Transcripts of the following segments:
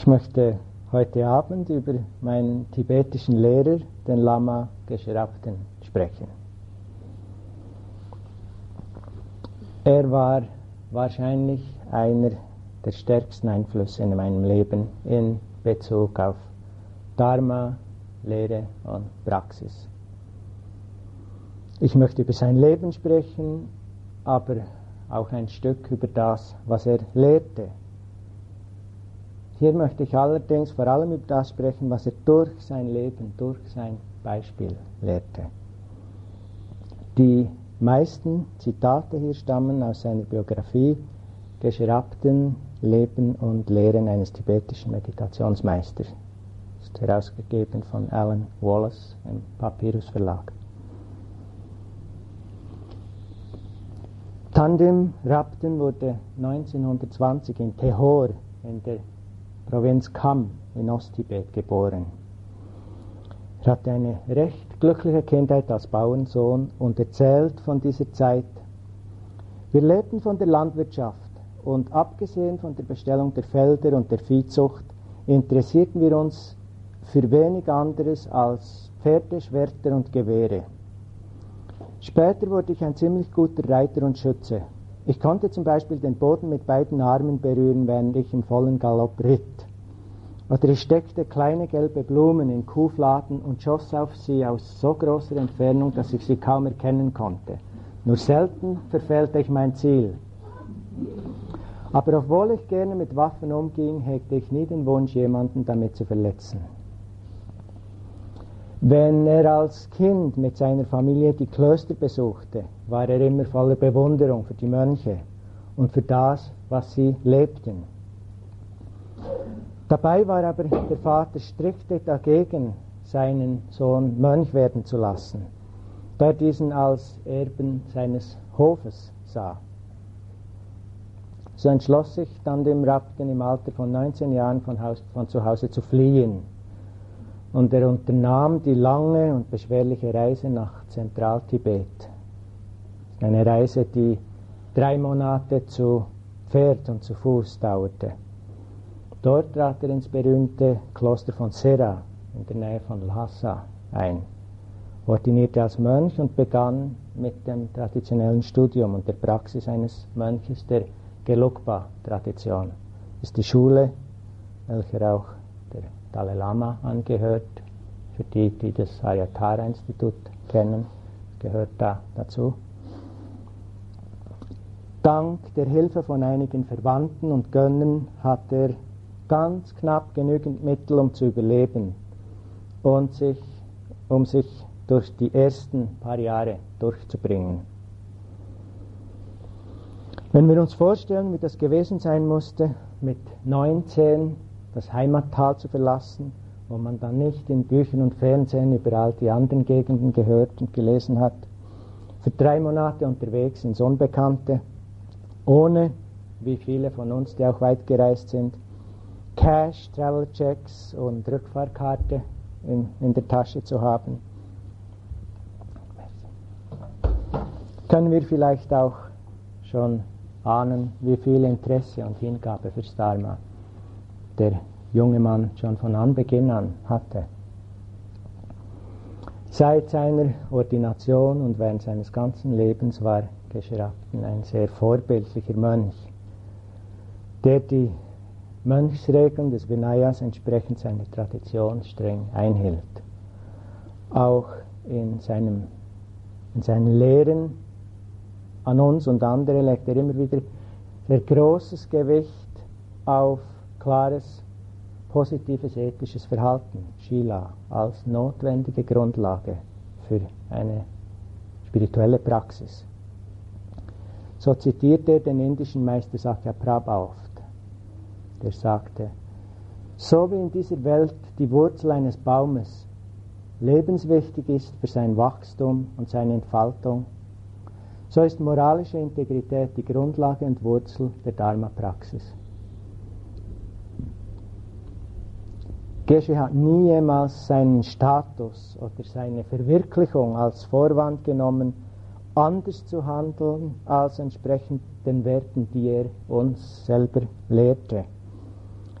Ich möchte heute Abend über meinen tibetischen Lehrer, den Lama Geshe sprechen. Er war wahrscheinlich einer der stärksten Einflüsse in meinem Leben in Bezug auf Dharma, Lehre und Praxis. Ich möchte über sein Leben sprechen, aber auch ein Stück über das, was er lehrte. Hier möchte ich allerdings vor allem über das sprechen, was er durch sein Leben, durch sein Beispiel lehrte. Die meisten Zitate hier stammen aus seiner Biografie Geschrappten Leben und Lehren eines tibetischen Meditationsmeisters. Ist herausgegeben von Alan Wallace im Papyrus Verlag. Tandim Rapten wurde 1920 in Tehor in der Provinz Kham in Osttibet geboren. Er hatte eine recht glückliche Kindheit als Bauernsohn und erzählt von dieser Zeit. Wir lebten von der Landwirtschaft und abgesehen von der Bestellung der Felder und der Viehzucht interessierten wir uns für wenig anderes als Pferde, Schwerter und Gewehre. Später wurde ich ein ziemlich guter Reiter und Schütze. Ich konnte zum Beispiel den Boden mit beiden Armen berühren, während ich im vollen Galopp ritt. Oder ich steckte kleine gelbe Blumen in Kuhfladen und schoss auf sie aus so großer Entfernung, dass ich sie kaum erkennen konnte. Nur selten verfehlte ich mein Ziel. Aber obwohl ich gerne mit Waffen umging, hegte ich nie den Wunsch, jemanden damit zu verletzen. Wenn er als Kind mit seiner Familie die Klöster besuchte, war er immer voller Bewunderung für die Mönche und für das, was sie lebten. Dabei war aber der Vater strikt dagegen, seinen Sohn Mönch werden zu lassen, da er diesen als Erben seines Hofes sah. So entschloss sich dann dem Rapten im Alter von 19 Jahren von, Haus, von zu Hause zu fliehen und er unternahm die lange und beschwerliche Reise nach Zentraltibet. Eine Reise, die drei Monate zu Pferd und zu Fuß dauerte. Dort trat er ins berühmte Kloster von Sera in der Nähe von Lhasa ein, ordinierte als Mönch und begann mit dem traditionellen Studium und der Praxis eines Mönches der Gelugpa-Tradition. Das ist die Schule, welcher auch Dalai Lama angehört. Für die, die das Aryatara-Institut kennen, gehört da dazu. Dank der Hilfe von einigen Verwandten und Gönnern hat er ganz knapp genügend Mittel, um zu überleben und sich, um sich durch die ersten paar Jahre durchzubringen. Wenn wir uns vorstellen, wie das gewesen sein musste, mit 19 das Heimattal zu verlassen, wo man dann nicht in Büchern und Fernsehen über all die anderen Gegenden gehört und gelesen hat, für drei Monate unterwegs ins Unbekannte, ohne, wie viele von uns, die auch weit gereist sind, Cash, Travel Checks und Rückfahrkarte in, in der Tasche zu haben. Können wir vielleicht auch schon ahnen, wie viel Interesse und Hingabe fürs Dharma der junge Mann schon von Anbeginn an hatte. Seit seiner Ordination und während seines ganzen Lebens war Gescherapten ein sehr vorbildlicher Mönch, der die Mönchsregeln des Vinayas entsprechend seiner Tradition streng einhielt. Auch in, seinem, in seinen Lehren an uns und andere legt er immer wieder sehr großes Gewicht auf klares, positives ethisches Verhalten, Shila, als notwendige Grundlage für eine spirituelle Praxis. So zitiert er den indischen Meister Sakya Prabha oft. Der sagte, so wie in dieser Welt die Wurzel eines Baumes lebenswichtig ist für sein Wachstum und seine Entfaltung, so ist moralische Integrität die Grundlage und Wurzel der Dharma-Praxis. Gesche hat niemals seinen Status oder seine Verwirklichung als Vorwand genommen, anders zu handeln als entsprechend den Werten, die er uns selber lehrte.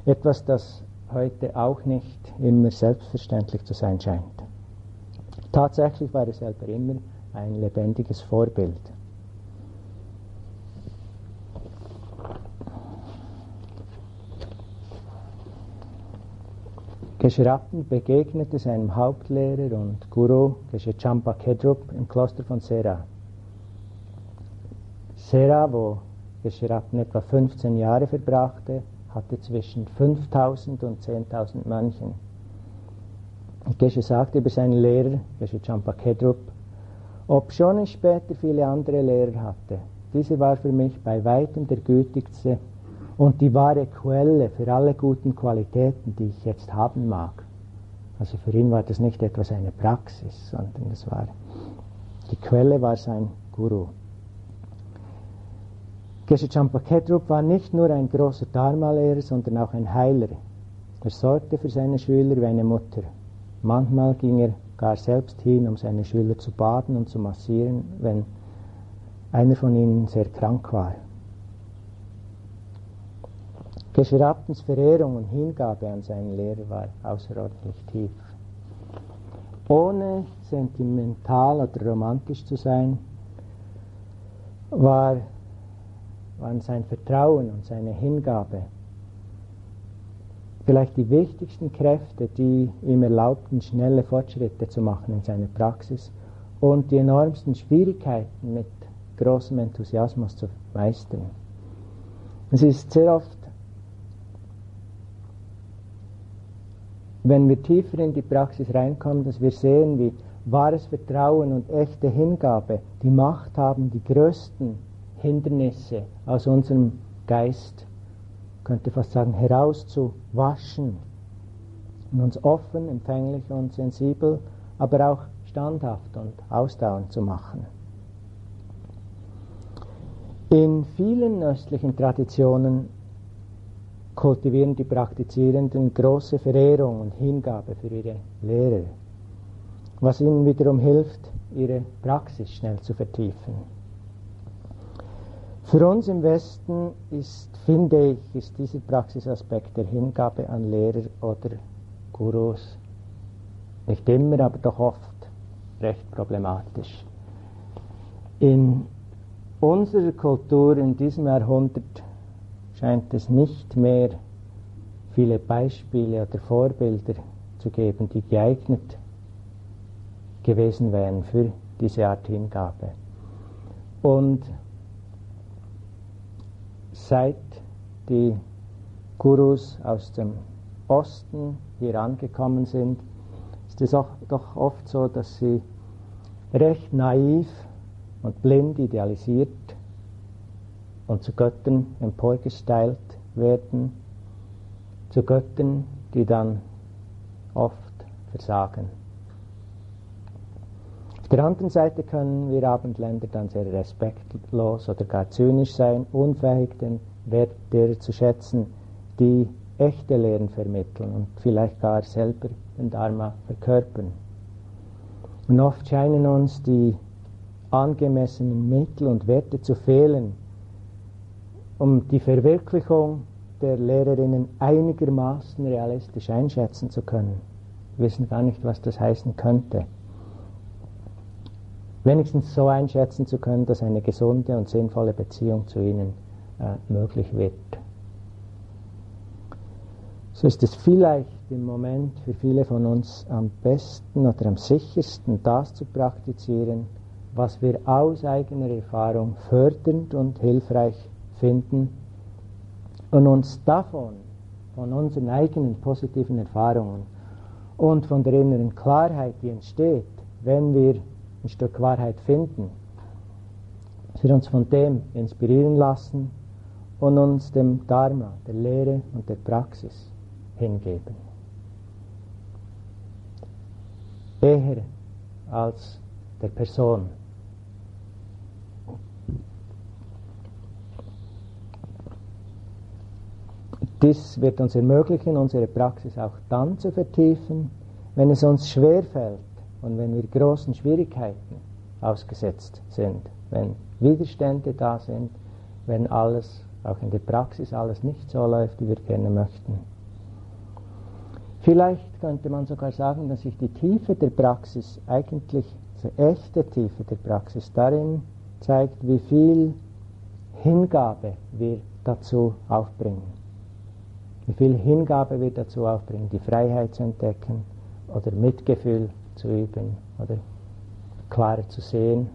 Etwas, das heute auch nicht immer selbstverständlich zu sein scheint. Tatsächlich war er selber immer ein lebendiges Vorbild. Geshe begegnete seinem Hauptlehrer und Guru Geshe Champa Kedrup im Kloster von Sera. Sera, wo Geshe etwa 15 Jahre verbrachte, hatte zwischen 5000 und 10.000 Mönchen. Geshe sagte über seinen Lehrer, Geshe Champa Kedrup, ob schon ich später viele andere Lehrer hatte, dieser war für mich bei weitem der gütigste und die wahre Quelle für alle guten Qualitäten, die ich jetzt haben mag. Also für ihn war das nicht etwas eine Praxis, sondern das war die Quelle war sein Guru. Geshe Champaketrup war nicht nur ein großer Dharma-Lehrer, sondern auch ein Heiler. Er sorgte für seine Schüler wie eine Mutter. Manchmal ging er gar selbst hin, um seine Schüler zu baden und zu massieren, wenn einer von ihnen sehr krank war. Geschrappens Verehrung und Hingabe an seinen Lehrer war außerordentlich tief. Ohne sentimental oder romantisch zu sein, war, waren sein Vertrauen und seine Hingabe vielleicht die wichtigsten Kräfte, die ihm erlaubten, schnelle Fortschritte zu machen in seiner Praxis und die enormsten Schwierigkeiten mit großem Enthusiasmus zu meistern. Es ist sehr oft wenn wir tiefer in die Praxis reinkommen, dass wir sehen, wie wahres Vertrauen und echte Hingabe die Macht haben, die größten Hindernisse aus unserem Geist, könnte fast sagen, herauszuwaschen und uns offen, empfänglich und sensibel, aber auch standhaft und ausdauernd zu machen. In vielen östlichen Traditionen kultivieren die Praktizierenden große Verehrung und Hingabe für ihre Lehrer, was ihnen wiederum hilft, ihre Praxis schnell zu vertiefen. Für uns im Westen ist, finde ich, ist dieser Praxisaspekt der Hingabe an Lehrer oder Gurus nicht immer, aber doch oft recht problematisch. In unserer Kultur in diesem Jahrhundert scheint es nicht mehr viele Beispiele oder Vorbilder zu geben, die geeignet gewesen wären für diese Art Hingabe. Und seit die Gurus aus dem Osten hier angekommen sind, ist es auch doch oft so, dass sie recht naiv und blind idealisiert und zu Göttern emporgestylt werden, zu Göttern, die dann oft versagen. Auf der anderen Seite können wir Abendländer dann sehr respektlos oder gar zynisch sein, unfähig den Wert derer zu schätzen, die echte Lehren vermitteln und vielleicht gar selber den Dharma verkörpern. Und oft scheinen uns die angemessenen Mittel und Werte zu fehlen, um die Verwirklichung der Lehrerinnen einigermaßen realistisch einschätzen zu können. Wir wissen gar nicht, was das heißen könnte. Wenigstens so einschätzen zu können, dass eine gesunde und sinnvolle Beziehung zu ihnen äh, möglich wird. So ist es vielleicht im Moment für viele von uns am besten oder am sichersten, das zu praktizieren, was wir aus eigener Erfahrung fördernd und hilfreich finden und uns davon, von unseren eigenen positiven Erfahrungen und von der inneren Klarheit, die entsteht, wenn wir ein Stück Wahrheit finden, dass wir uns von dem inspirieren lassen und uns dem Dharma, der Lehre und der Praxis hingeben. Eher als der Person. Dies wird uns ermöglichen, unsere Praxis auch dann zu vertiefen, wenn es uns schwerfällt und wenn wir großen Schwierigkeiten ausgesetzt sind, wenn Widerstände da sind, wenn alles, auch in der Praxis, alles nicht so läuft, wie wir gerne möchten. Vielleicht könnte man sogar sagen, dass sich die Tiefe der Praxis eigentlich, die echte Tiefe der Praxis darin zeigt, wie viel Hingabe wir dazu aufbringen. Wie viel Hingabe wir dazu aufbringen, die Freiheit zu entdecken oder Mitgefühl zu üben oder klarer zu sehen.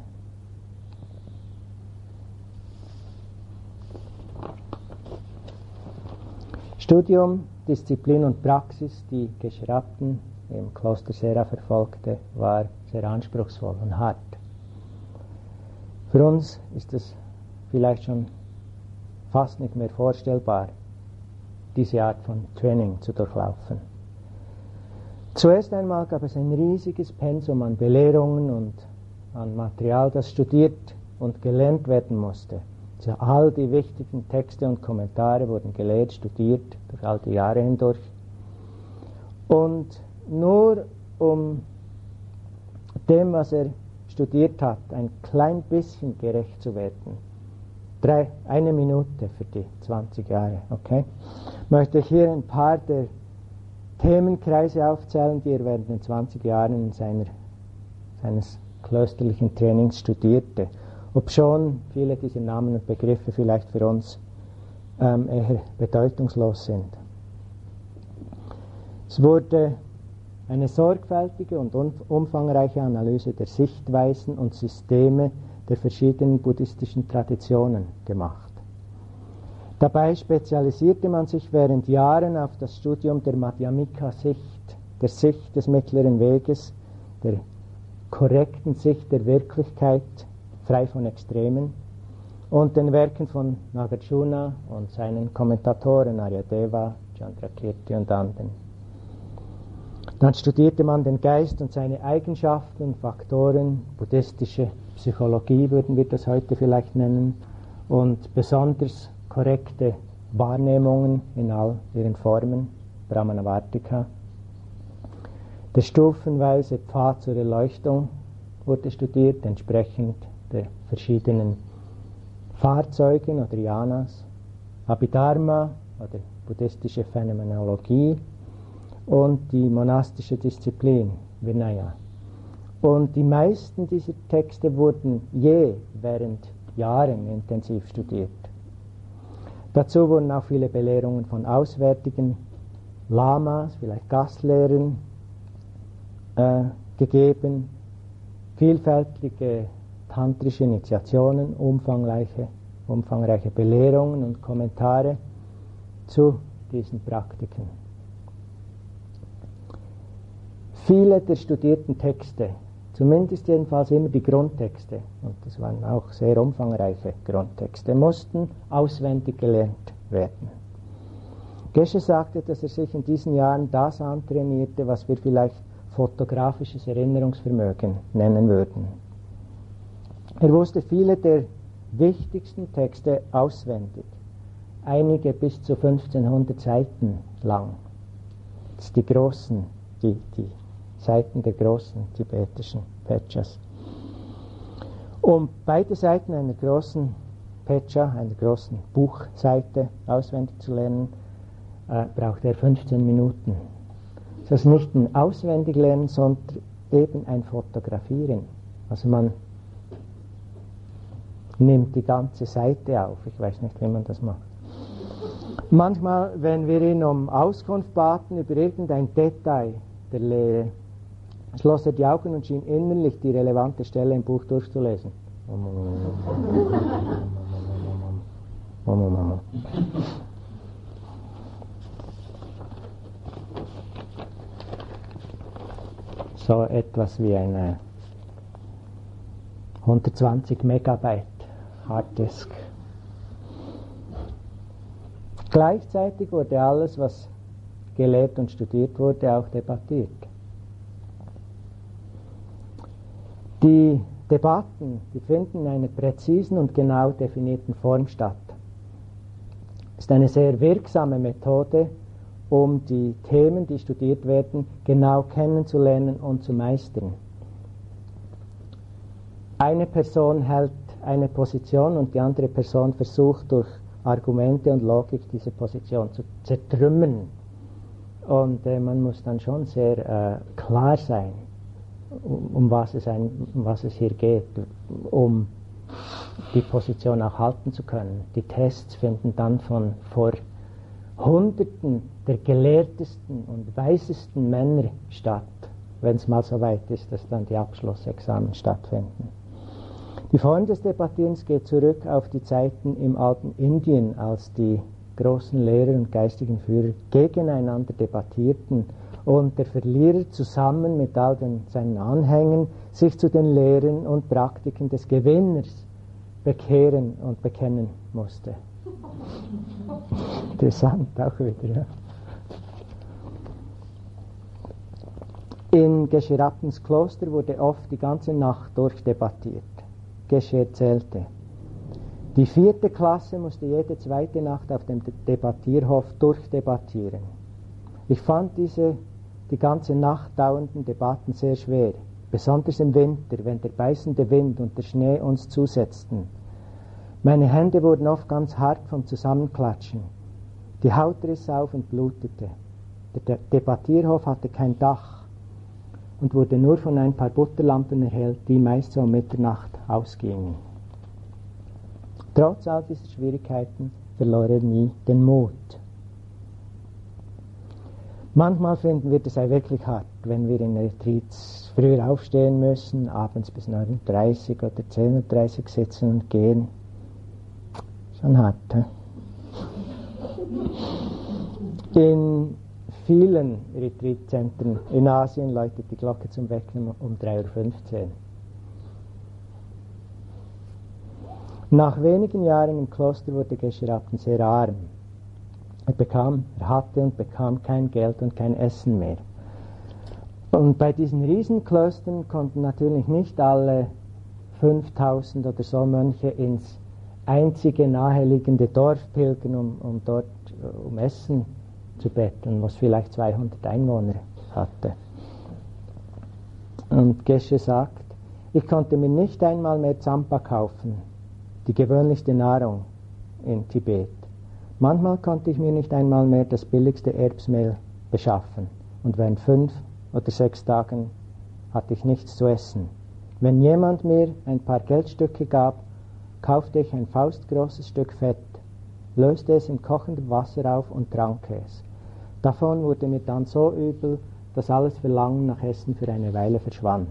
Studium, Disziplin und Praxis, die Geschrappten im Kloster Sera verfolgte, war sehr anspruchsvoll und hart. Für uns ist es vielleicht schon fast nicht mehr vorstellbar, diese Art von Training zu durchlaufen. Zuerst einmal gab es ein riesiges Pensum an Belehrungen und an Material, das studiert und gelernt werden musste. Also all die wichtigen Texte und Kommentare wurden gelehrt, studiert durch all die Jahre hindurch. Und nur um dem, was er studiert hat, ein klein bisschen gerecht zu werden, drei, eine Minute für die 20 Jahre, okay? Möchte ich hier ein paar der Themenkreise aufzählen, die er während den 20 Jahren in seiner, seines klösterlichen Trainings studierte. Obschon viele dieser Namen und Begriffe vielleicht für uns ähm, eher bedeutungslos sind. Es wurde eine sorgfältige und umfangreiche Analyse der Sichtweisen und Systeme der verschiedenen buddhistischen Traditionen gemacht. Dabei spezialisierte man sich während Jahren auf das Studium der Madhyamika-Sicht, der Sicht des mittleren Weges, der korrekten Sicht der Wirklichkeit, frei von Extremen, und den Werken von Nagarjuna und seinen Kommentatoren Aryadeva, Chandrakirti und anderen. Dann studierte man den Geist und seine Eigenschaften, Faktoren, buddhistische Psychologie würden wir das heute vielleicht nennen, und besonders korrekte Wahrnehmungen in all ihren Formen, Brahmanavartika. Der stufenweise Pfad zur Erleuchtung wurde studiert, entsprechend der verschiedenen Fahrzeugen oder Yanas, Abhidharma oder buddhistische Phänomenologie und die monastische Disziplin, Vinaya. Und die meisten dieser Texte wurden je während Jahren intensiv studiert. Dazu wurden auch viele Belehrungen von auswärtigen Lamas, vielleicht Gastlehrern, äh, gegeben, vielfältige tantrische Initiationen, umfangreiche, umfangreiche Belehrungen und Kommentare zu diesen Praktiken. Viele der studierten Texte, zumindest jedenfalls immer die Grundtexte, und das waren auch sehr umfangreiche Grundtexte, mussten auswendig gelernt werden. Gesche sagte, dass er sich in diesen Jahren das antrainierte, was wir vielleicht fotografisches Erinnerungsvermögen nennen würden. Er wusste viele der wichtigsten Texte auswendig, einige bis zu 1500 Seiten lang. Das sind die großen, die, die Seiten der großen tibetischen Pechas. Um beide Seiten einer großen Pecha, einer großen Buchseite auswendig zu lernen, äh, braucht er 15 Minuten. Das ist nicht ein Auswendiglernen, sondern eben ein Fotografieren. Also man nimmt die ganze Seite auf. Ich weiß nicht, wie man das macht. Manchmal, wenn wir ihn um Auskunft baten über irgendein Detail der Lehre, schloss er die Augen und schien innerlich die relevante Stelle im Buch durchzulesen. So etwas wie eine 120 Megabyte Harddisk. Gleichzeitig wurde alles, was gelehrt und studiert wurde, auch debattiert. Die Debatten, die finden in einer präzisen und genau definierten Form statt. Das ist eine sehr wirksame Methode, um die Themen, die studiert werden, genau kennenzulernen und zu meistern. Eine Person hält eine Position und die andere Person versucht durch Argumente und Logik diese Position zu zertrümmern Und äh, man muss dann schon sehr äh, klar sein, um, um, was es ein, um was es hier geht, um die Position auch halten zu können. Die Tests finden dann von vor Hunderten der gelehrtesten und weisesten Männer statt, wenn es mal so weit ist, dass dann die Abschlussexamen stattfinden. Die Form des Debattierens geht zurück auf die Zeiten im alten Indien, als die großen Lehrer und geistigen Führer gegeneinander debattierten und der Verlierer zusammen mit all den, seinen Anhängern sich zu den Lehren und Praktiken des Gewinners bekehren und bekennen musste. Interessant auch wieder. Ja. In Gescherappens Kloster wurde oft die ganze Nacht durchdebattiert. Gesche erzählte. Die vierte Klasse musste jede zweite Nacht auf dem Debattierhof durchdebattieren. Ich fand diese die ganze Nacht dauernden Debatten sehr schwer, besonders im Winter, wenn der beißende Wind und der Schnee uns zusetzten. Meine Hände wurden oft ganz hart vom Zusammenklatschen. Die Haut riss auf und blutete. Der Debattierhof hatte kein Dach und wurde nur von ein paar Butterlampen erhellt, die meist so um Mitternacht ausgingen. Trotz all dieser Schwierigkeiten verlor er nie den Mut. Manchmal finden wir das sei wirklich hart, wenn wir in Retreats früher aufstehen müssen, abends bis 9.30 Uhr oder 10.30 Uhr sitzen und gehen. Schon hart. He? In vielen Retreatzentren in Asien läutet die Glocke zum Wecken um 3.15 Uhr. Nach wenigen Jahren im Kloster wurde gesche sehr arm. Er bekam, er hatte und bekam kein Geld und kein Essen mehr. Und bei diesen Riesenklöstern konnten natürlich nicht alle 5000 oder so Mönche ins einzige naheliegende Dorf pilgern, um, um dort äh, um Essen zu betteln, was vielleicht 200 Einwohner hatte. Und Gesche sagt, ich konnte mir nicht einmal mehr Zampa kaufen, die gewöhnlichste Nahrung in Tibet. Manchmal konnte ich mir nicht einmal mehr das billigste Erbsmehl beschaffen und während fünf oder sechs Tagen hatte ich nichts zu essen. Wenn jemand mir ein paar Geldstücke gab, kaufte ich ein faustgroßes Stück Fett, löste es in kochendem Wasser auf und trank es. Davon wurde mir dann so übel, dass alles Verlangen nach Essen für eine Weile verschwand.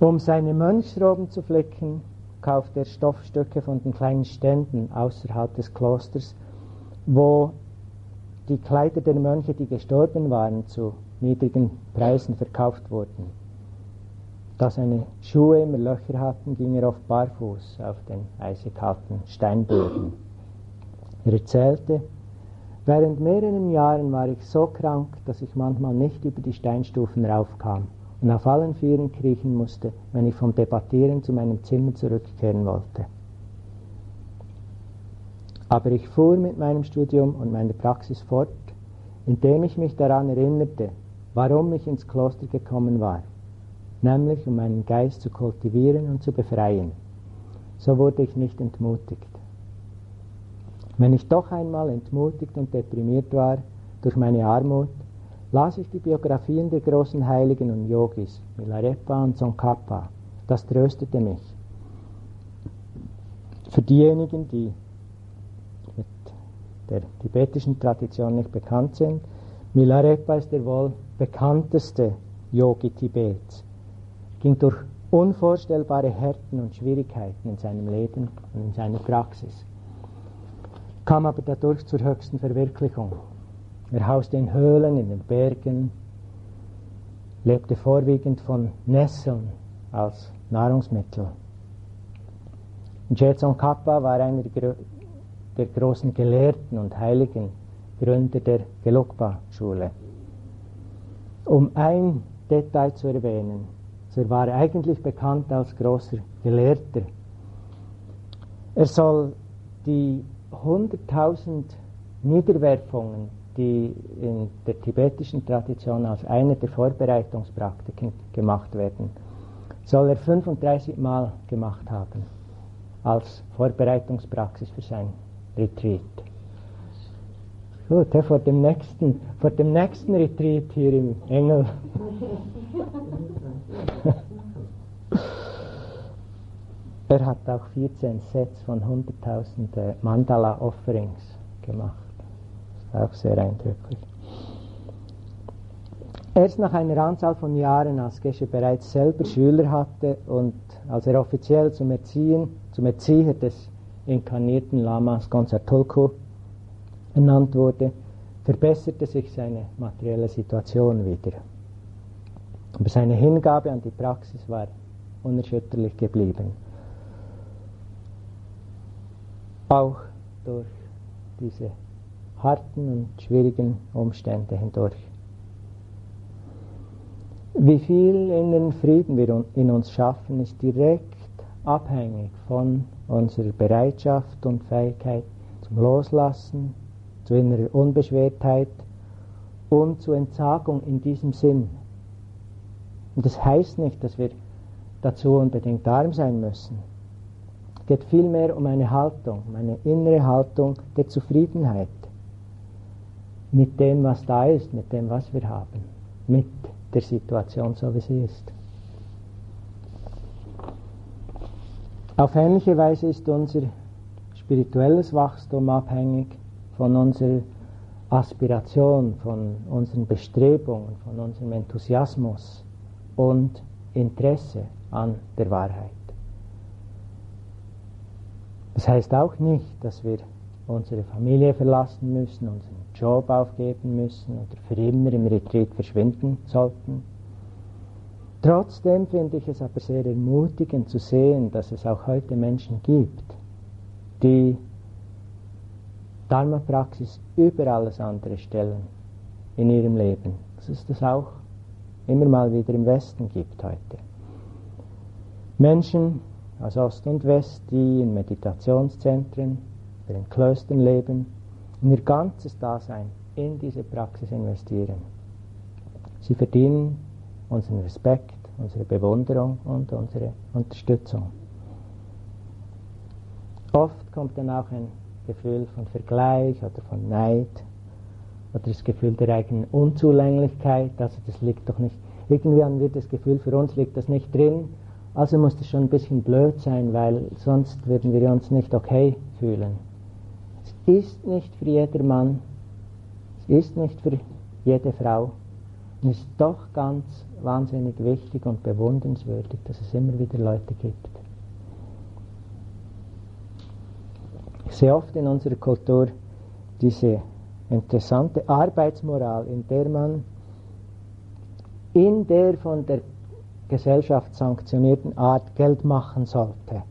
Um seine Mönchsroben zu flicken, kaufte er Stoffstücke von den kleinen Ständen außerhalb des Klosters, wo die Kleider der Mönche, die gestorben waren, zu niedrigen Preisen verkauft wurden. Da seine Schuhe immer Löcher hatten, ging er oft barfuß auf den eisigkalten Steinböden. Er erzählte, während mehreren Jahren war ich so krank, dass ich manchmal nicht über die Steinstufen raufkam auf allen Vieren kriechen musste, wenn ich vom Debattieren zu meinem Zimmer zurückkehren wollte. Aber ich fuhr mit meinem Studium und meiner Praxis fort, indem ich mich daran erinnerte, warum ich ins Kloster gekommen war, nämlich um meinen Geist zu kultivieren und zu befreien. So wurde ich nicht entmutigt. Wenn ich doch einmal entmutigt und deprimiert war durch meine Armut, las ich die Biografien der großen Heiligen und Yogis, Milarepa und Tsongkhapa. Das tröstete mich. Für diejenigen, die mit der tibetischen Tradition nicht bekannt sind, Milarepa ist der wohl bekannteste Yogi Tibets. Ging durch unvorstellbare Härten und Schwierigkeiten in seinem Leben und in seiner Praxis, kam aber dadurch zur höchsten Verwirklichung. Er hauste in Höhlen, in den Bergen, lebte vorwiegend von Nesseln als Nahrungsmittel. Jetson Kappa war einer der großen Gelehrten und Heiligen, Gründer der Gelugpa-Schule. Um ein Detail zu erwähnen, er war eigentlich bekannt als großer Gelehrter. Er soll die 100.000 Niederwerfungen die in der tibetischen Tradition als eine der Vorbereitungspraktiken gemacht werden, soll er 35 Mal gemacht haben als Vorbereitungspraxis für sein Retreat. Gut, vor, dem nächsten, vor dem nächsten Retreat hier im Engel. er hat auch 14 Sets von 100.000 Mandala-Offerings gemacht. Auch sehr eindrücklich. Erst nach einer Anzahl von Jahren, als Gesche bereits selber Schüler hatte und als er offiziell zum, Erziehen, zum Erzieher des inkarnierten Lamas Gonzar-Tulku ernannt wurde, verbesserte sich seine materielle Situation wieder. Aber seine Hingabe an die Praxis war unerschütterlich geblieben. Auch durch diese harten und schwierigen Umstände hindurch. Wie viel inneren Frieden wir in uns schaffen, ist direkt abhängig von unserer Bereitschaft und Fähigkeit zum Loslassen, zu innerer Unbeschwertheit und zur Entsagung in diesem Sinn. Und das heißt nicht, dass wir dazu unbedingt arm sein müssen. Es geht vielmehr um eine Haltung, um eine innere Haltung der Zufriedenheit mit dem, was da ist, mit dem, was wir haben, mit der Situation, so wie sie ist. Auf ähnliche Weise ist unser spirituelles Wachstum abhängig von unserer Aspiration, von unseren Bestrebungen, von unserem Enthusiasmus und Interesse an der Wahrheit. Das heißt auch nicht, dass wir unsere Familie verlassen müssen, unseren Job aufgeben müssen oder für immer im Retreat verschwinden sollten. Trotzdem finde ich es aber sehr ermutigend zu sehen, dass es auch heute Menschen gibt, die Dharma-Praxis über alles andere stellen in ihrem Leben. Dass es das auch immer mal wieder im Westen gibt heute. Menschen aus Ost und West, die in Meditationszentren in Klöstern leben und ihr ganzes Dasein in diese Praxis investieren. Sie verdienen unseren Respekt, unsere Bewunderung und unsere Unterstützung. Oft kommt dann auch ein Gefühl von Vergleich oder von Neid oder das Gefühl der eigenen Unzulänglichkeit, also das liegt doch nicht, irgendwie haben wir das Gefühl, für uns liegt das nicht drin, also muss das schon ein bisschen blöd sein, weil sonst würden wir uns nicht okay fühlen ist nicht für jedermann, es ist nicht für jede Frau und ist doch ganz wahnsinnig wichtig und bewundernswürdig, dass es immer wieder Leute gibt. Ich sehe oft in unserer Kultur diese interessante Arbeitsmoral, in der man in der von der Gesellschaft sanktionierten Art Geld machen sollte.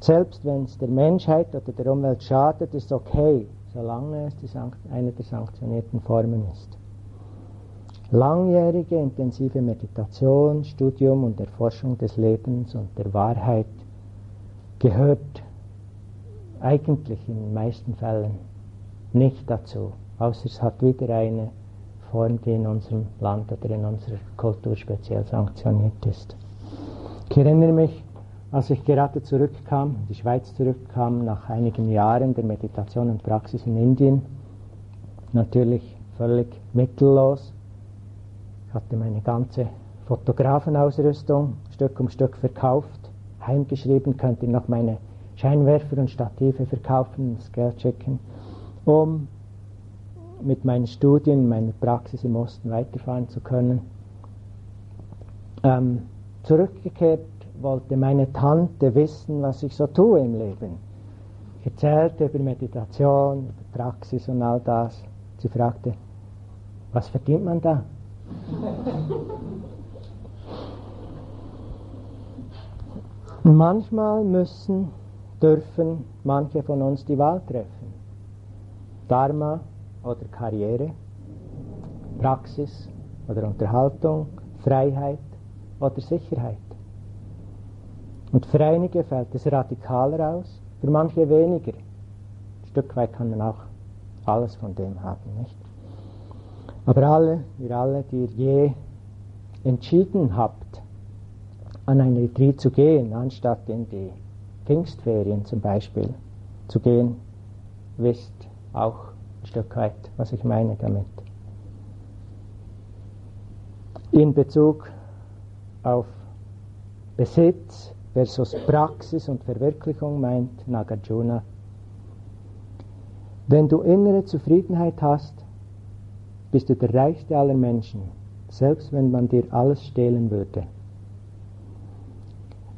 Selbst wenn es der Menschheit oder der Umwelt schadet, ist okay, solange es eine der sanktionierten Formen ist. Langjährige intensive Meditation, Studium und Erforschung des Lebens und der Wahrheit gehört eigentlich in den meisten Fällen nicht dazu, außer es hat wieder eine Form, die in unserem Land oder in unserer Kultur speziell sanktioniert ist. Ich erinnere mich, als ich gerade zurückkam, in die Schweiz zurückkam, nach einigen Jahren der Meditation und Praxis in Indien, natürlich völlig mittellos. Ich hatte meine ganze Fotografenausrüstung Stück um Stück verkauft, heimgeschrieben, könnte noch meine Scheinwerfer und Stative verkaufen, das Geld schicken, um mit meinen Studien, meiner Praxis im Osten weiterfahren zu können. Ähm, zurückgekehrt wollte meine Tante wissen, was ich so tue im Leben. Ich erzählte über Meditation, über Praxis und all das. Sie fragte, was verdient man da? Und manchmal müssen, dürfen manche von uns die Wahl treffen. Dharma oder Karriere, Praxis oder Unterhaltung, Freiheit oder Sicherheit. Und für einige fällt es radikaler aus, für manche weniger. Ein Stück weit kann man auch alles von dem haben, nicht? Aber alle, ihr alle, die ihr je entschieden habt, an ein Retreat zu gehen, anstatt in die Pfingstferien zum Beispiel zu gehen, wisst auch ein Stück weit, was ich meine damit. In Bezug auf Besitz versus Praxis und Verwirklichung meint Nagarjuna, wenn du innere Zufriedenheit hast, bist du der reichste aller Menschen, selbst wenn man dir alles stehlen würde.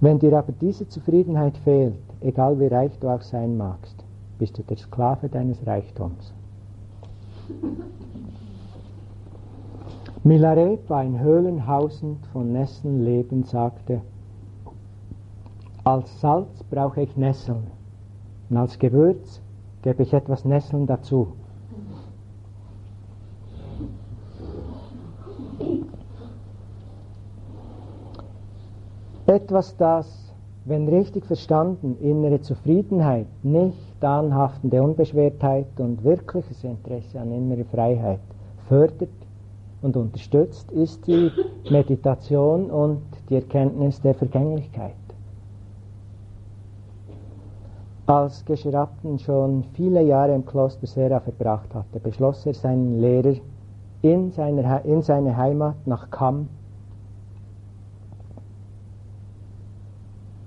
Wenn dir aber diese Zufriedenheit fehlt, egal wie reich du auch sein magst, bist du der Sklave deines Reichtums. Milaret war ein höhlenhausend von Nesseln lebend, sagte, als Salz brauche ich Nesseln und als Gewürz gebe ich etwas Nesseln dazu. Etwas, das, wenn richtig verstanden, innere Zufriedenheit, nicht anhaftende Unbeschwertheit und wirkliches Interesse an innerer Freiheit fördert und unterstützt, ist die Meditation und die Erkenntnis der Vergänglichkeit. Als Gescherapten schon viele Jahre im Kloster Sera verbracht hatte, beschloss er seinen Lehrer in, seiner, in seine Heimat nach Kam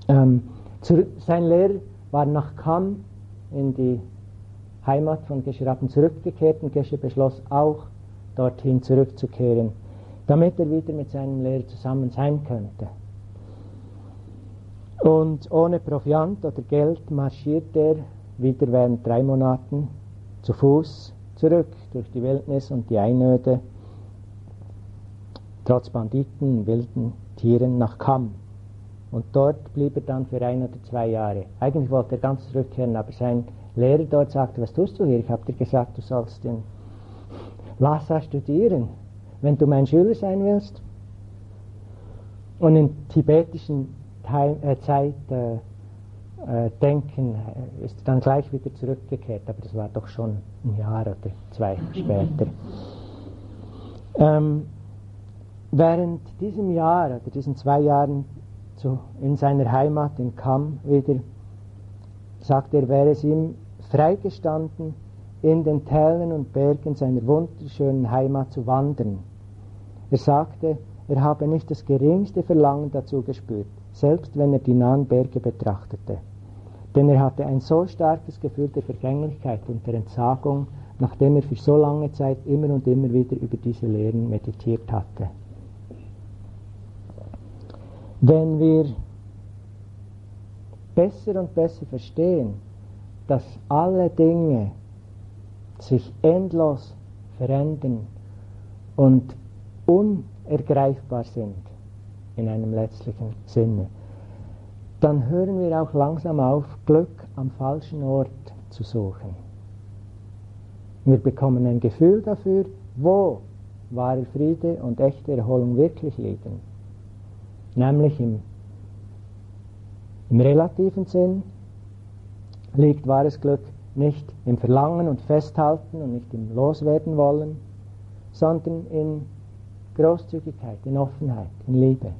ähm, zu, sein Lehrer war nach Kam in die Heimat von Gesche zurückgekehrt und Gesche beschloss auch dorthin zurückzukehren, damit er wieder mit seinem Lehrer zusammen sein könnte. Und ohne Proviant oder Geld marschiert er wieder während drei Monaten zu Fuß zurück durch die Wildnis und die Einöde, trotz Banditen, wilden Tieren nach Kam. Und dort blieb er dann für ein oder zwei Jahre. Eigentlich wollte er ganz zurückkehren, aber sein Lehrer dort sagte, was tust du hier? Ich habe dir gesagt, du sollst in Lhasa studieren, wenn du mein Schüler sein willst. Und in tibetischen Time, äh, Zeit äh, äh, äh, ist dann gleich wieder zurückgekehrt, aber das war doch schon ein Jahr oder zwei später. Ähm, während diesem Jahr oder diesen zwei Jahren zu, in seiner Heimat in Kam wieder, sagt er, wäre es ihm freigestanden, in den Tälern und Bergen seiner wunderschönen Heimat zu wandern. Er sagte, er habe nicht das geringste Verlangen dazu gespürt, selbst wenn er die nahen Berge betrachtete. Denn er hatte ein so starkes Gefühl der Vergänglichkeit und der Entsagung, nachdem er für so lange Zeit immer und immer wieder über diese Lehren meditiert hatte. Wenn wir besser und besser verstehen, dass alle Dinge sich endlos verändern und unergreifbar sind, in einem letztlichen Sinne, dann hören wir auch langsam auf, Glück am falschen Ort zu suchen. Wir bekommen ein Gefühl dafür, wo wahre Friede und echte Erholung wirklich liegen. Nämlich im, im relativen Sinn liegt wahres Glück nicht im Verlangen und Festhalten und nicht im Loswerden wollen, sondern in Großzügigkeit, in Offenheit, in Liebe.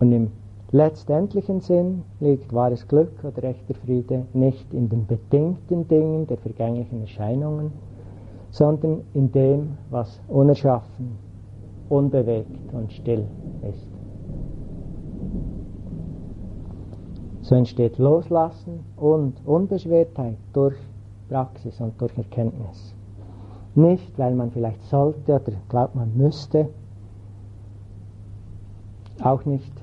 Und im letztendlichen Sinn liegt wahres Glück oder echter Friede nicht in den bedingten Dingen der vergänglichen Erscheinungen, sondern in dem, was unerschaffen, unbewegt und still ist. So entsteht Loslassen und Unbeschwertheit durch Praxis und durch Erkenntnis. Nicht, weil man vielleicht sollte oder glaubt, man müsste, auch nicht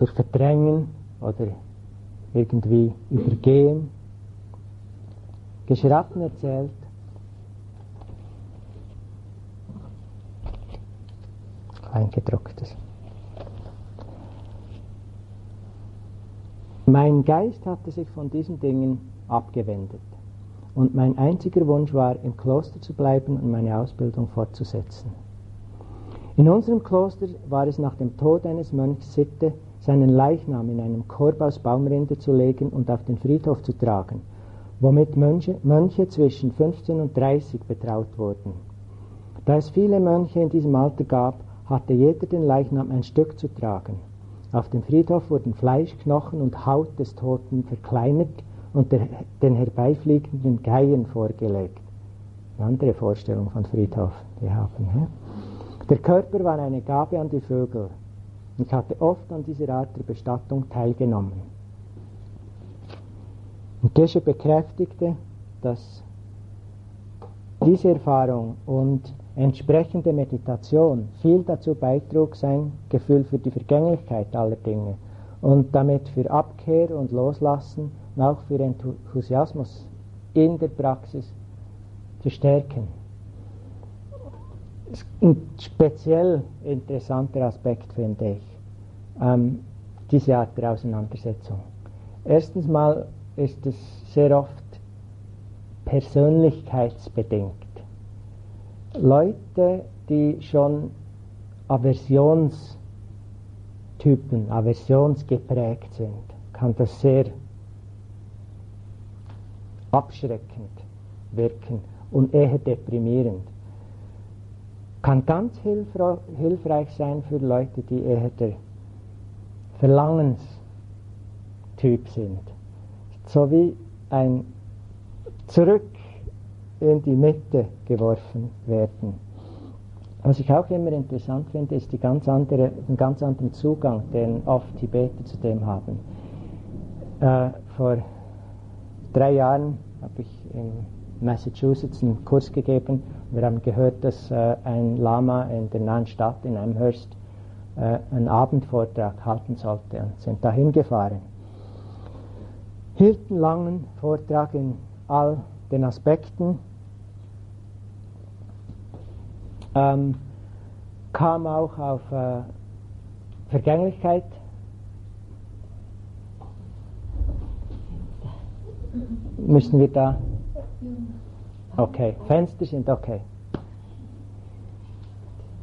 durch Verdrängen oder irgendwie übergehen. Geschrappen erzählt, eingedrucktes. Mein Geist hatte sich von diesen Dingen abgewendet und mein einziger Wunsch war, im Kloster zu bleiben und meine Ausbildung fortzusetzen. In unserem Kloster war es nach dem Tod eines Mönchs Sitte, seinen Leichnam in einem Korb aus Baumrinde zu legen und auf den Friedhof zu tragen, womit Mönche, Mönche zwischen 15 und 30 betraut wurden. Da es viele Mönche in diesem Alter gab, hatte jeder den Leichnam ein Stück zu tragen. Auf dem Friedhof wurden Fleisch, Knochen und Haut des Toten verkleinert und der, den herbeifliegenden Geiern vorgelegt. Eine andere Vorstellung von Friedhof, die haben. Ja? Der Körper war eine Gabe an die Vögel. Ich hatte oft an dieser Art der Bestattung teilgenommen. Und Gesche bekräftigte, dass diese Erfahrung und entsprechende Meditation viel dazu beitrug, sein Gefühl für die Vergänglichkeit aller Dinge und damit für Abkehr und Loslassen und auch für Enthusiasmus in der Praxis zu stärken. Ein speziell interessanter Aspekt finde ich ähm, diese Art der Auseinandersetzung. Erstens mal ist es sehr oft persönlichkeitsbedingt. Leute, die schon Aversionstypen, aversionsgeprägt sind, kann das sehr abschreckend wirken und eher deprimierend. Kann ganz hilfreich sein für Leute, die eher der Verlangenstyp sind. So wie ein Zurück in die Mitte geworfen werden. Was ich auch immer interessant finde, ist die ganz andere, den ganz anderen Zugang, den oft Tibeter zu dem haben. Äh, vor drei Jahren habe ich in Massachusetts einen Kurs gegeben. Wir haben gehört, dass äh, ein Lama in der nahen Stadt, in Amherst, äh, einen Abendvortrag halten sollte und sind dahin gefahren. Hielten langen Vortrag in all den Aspekten, ähm, kam auch auf äh, Vergänglichkeit. Müssen wir da? Okay, Fenster sind okay.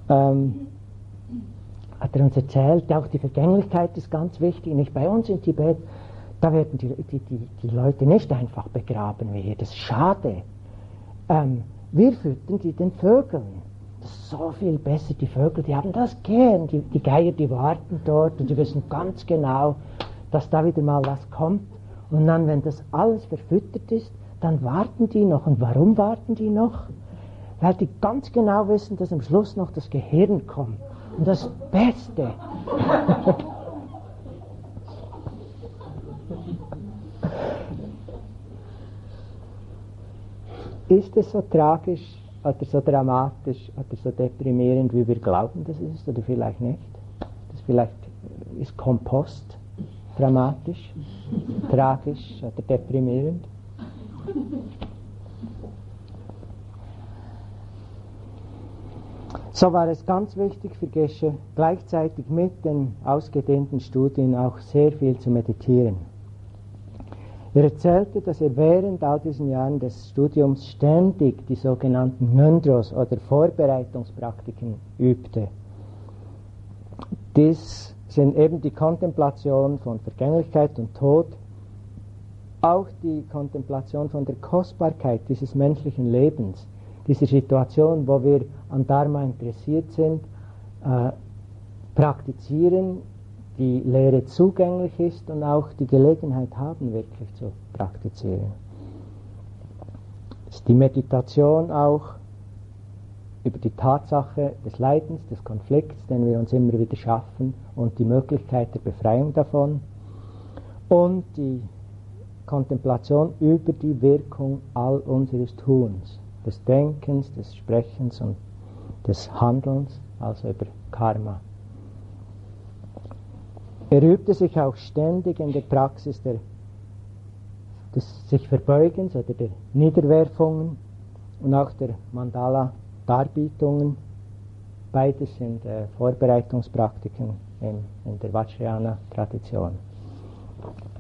Ähm, hat er uns erzählt, auch die Vergänglichkeit ist ganz wichtig. Nicht bei uns in Tibet, da werden die, die, die, die Leute nicht einfach begraben wie hier. Das ist schade. Ähm, wir füttern die den Vögeln. Das ist so viel besser. Die Vögel, die haben das gern. Die, die Geier, die warten dort und die wissen ganz genau, dass da wieder mal was kommt. Und dann, wenn das alles verfüttert ist, dann warten die noch. Und warum warten die noch? Weil die ganz genau wissen, dass am Schluss noch das Gehirn kommt. Das Beste. ist es so tragisch oder so dramatisch oder so deprimierend, wie wir glauben, dass es ist, oder vielleicht nicht? Das vielleicht ist Kompost dramatisch, tragisch oder deprimierend. So war es ganz wichtig für Gesche, gleichzeitig mit den ausgedehnten Studien auch sehr viel zu meditieren. Er erzählte, dass er während all diesen Jahren des Studiums ständig die sogenannten Nöndros oder Vorbereitungspraktiken übte. Dies sind eben die Kontemplation von Vergänglichkeit und Tod, auch die Kontemplation von der Kostbarkeit dieses menschlichen Lebens, dieser Situation, wo wir an Dharma interessiert sind, äh, praktizieren, die Lehre zugänglich ist und auch die Gelegenheit haben, wirklich zu praktizieren. Ist die Meditation auch über die Tatsache des Leidens, des Konflikts, den wir uns immer wieder schaffen und die Möglichkeit der Befreiung davon und die Kontemplation über die Wirkung all unseres Tuns, des Denkens, des Sprechens und des Handelns, also über Karma. Er übte sich auch ständig in der Praxis der, des sich Verbeugens oder der Niederwerfungen und auch der Mandala-Darbietungen. Beides sind äh, Vorbereitungspraktiken in, in der Vajrayana-Tradition.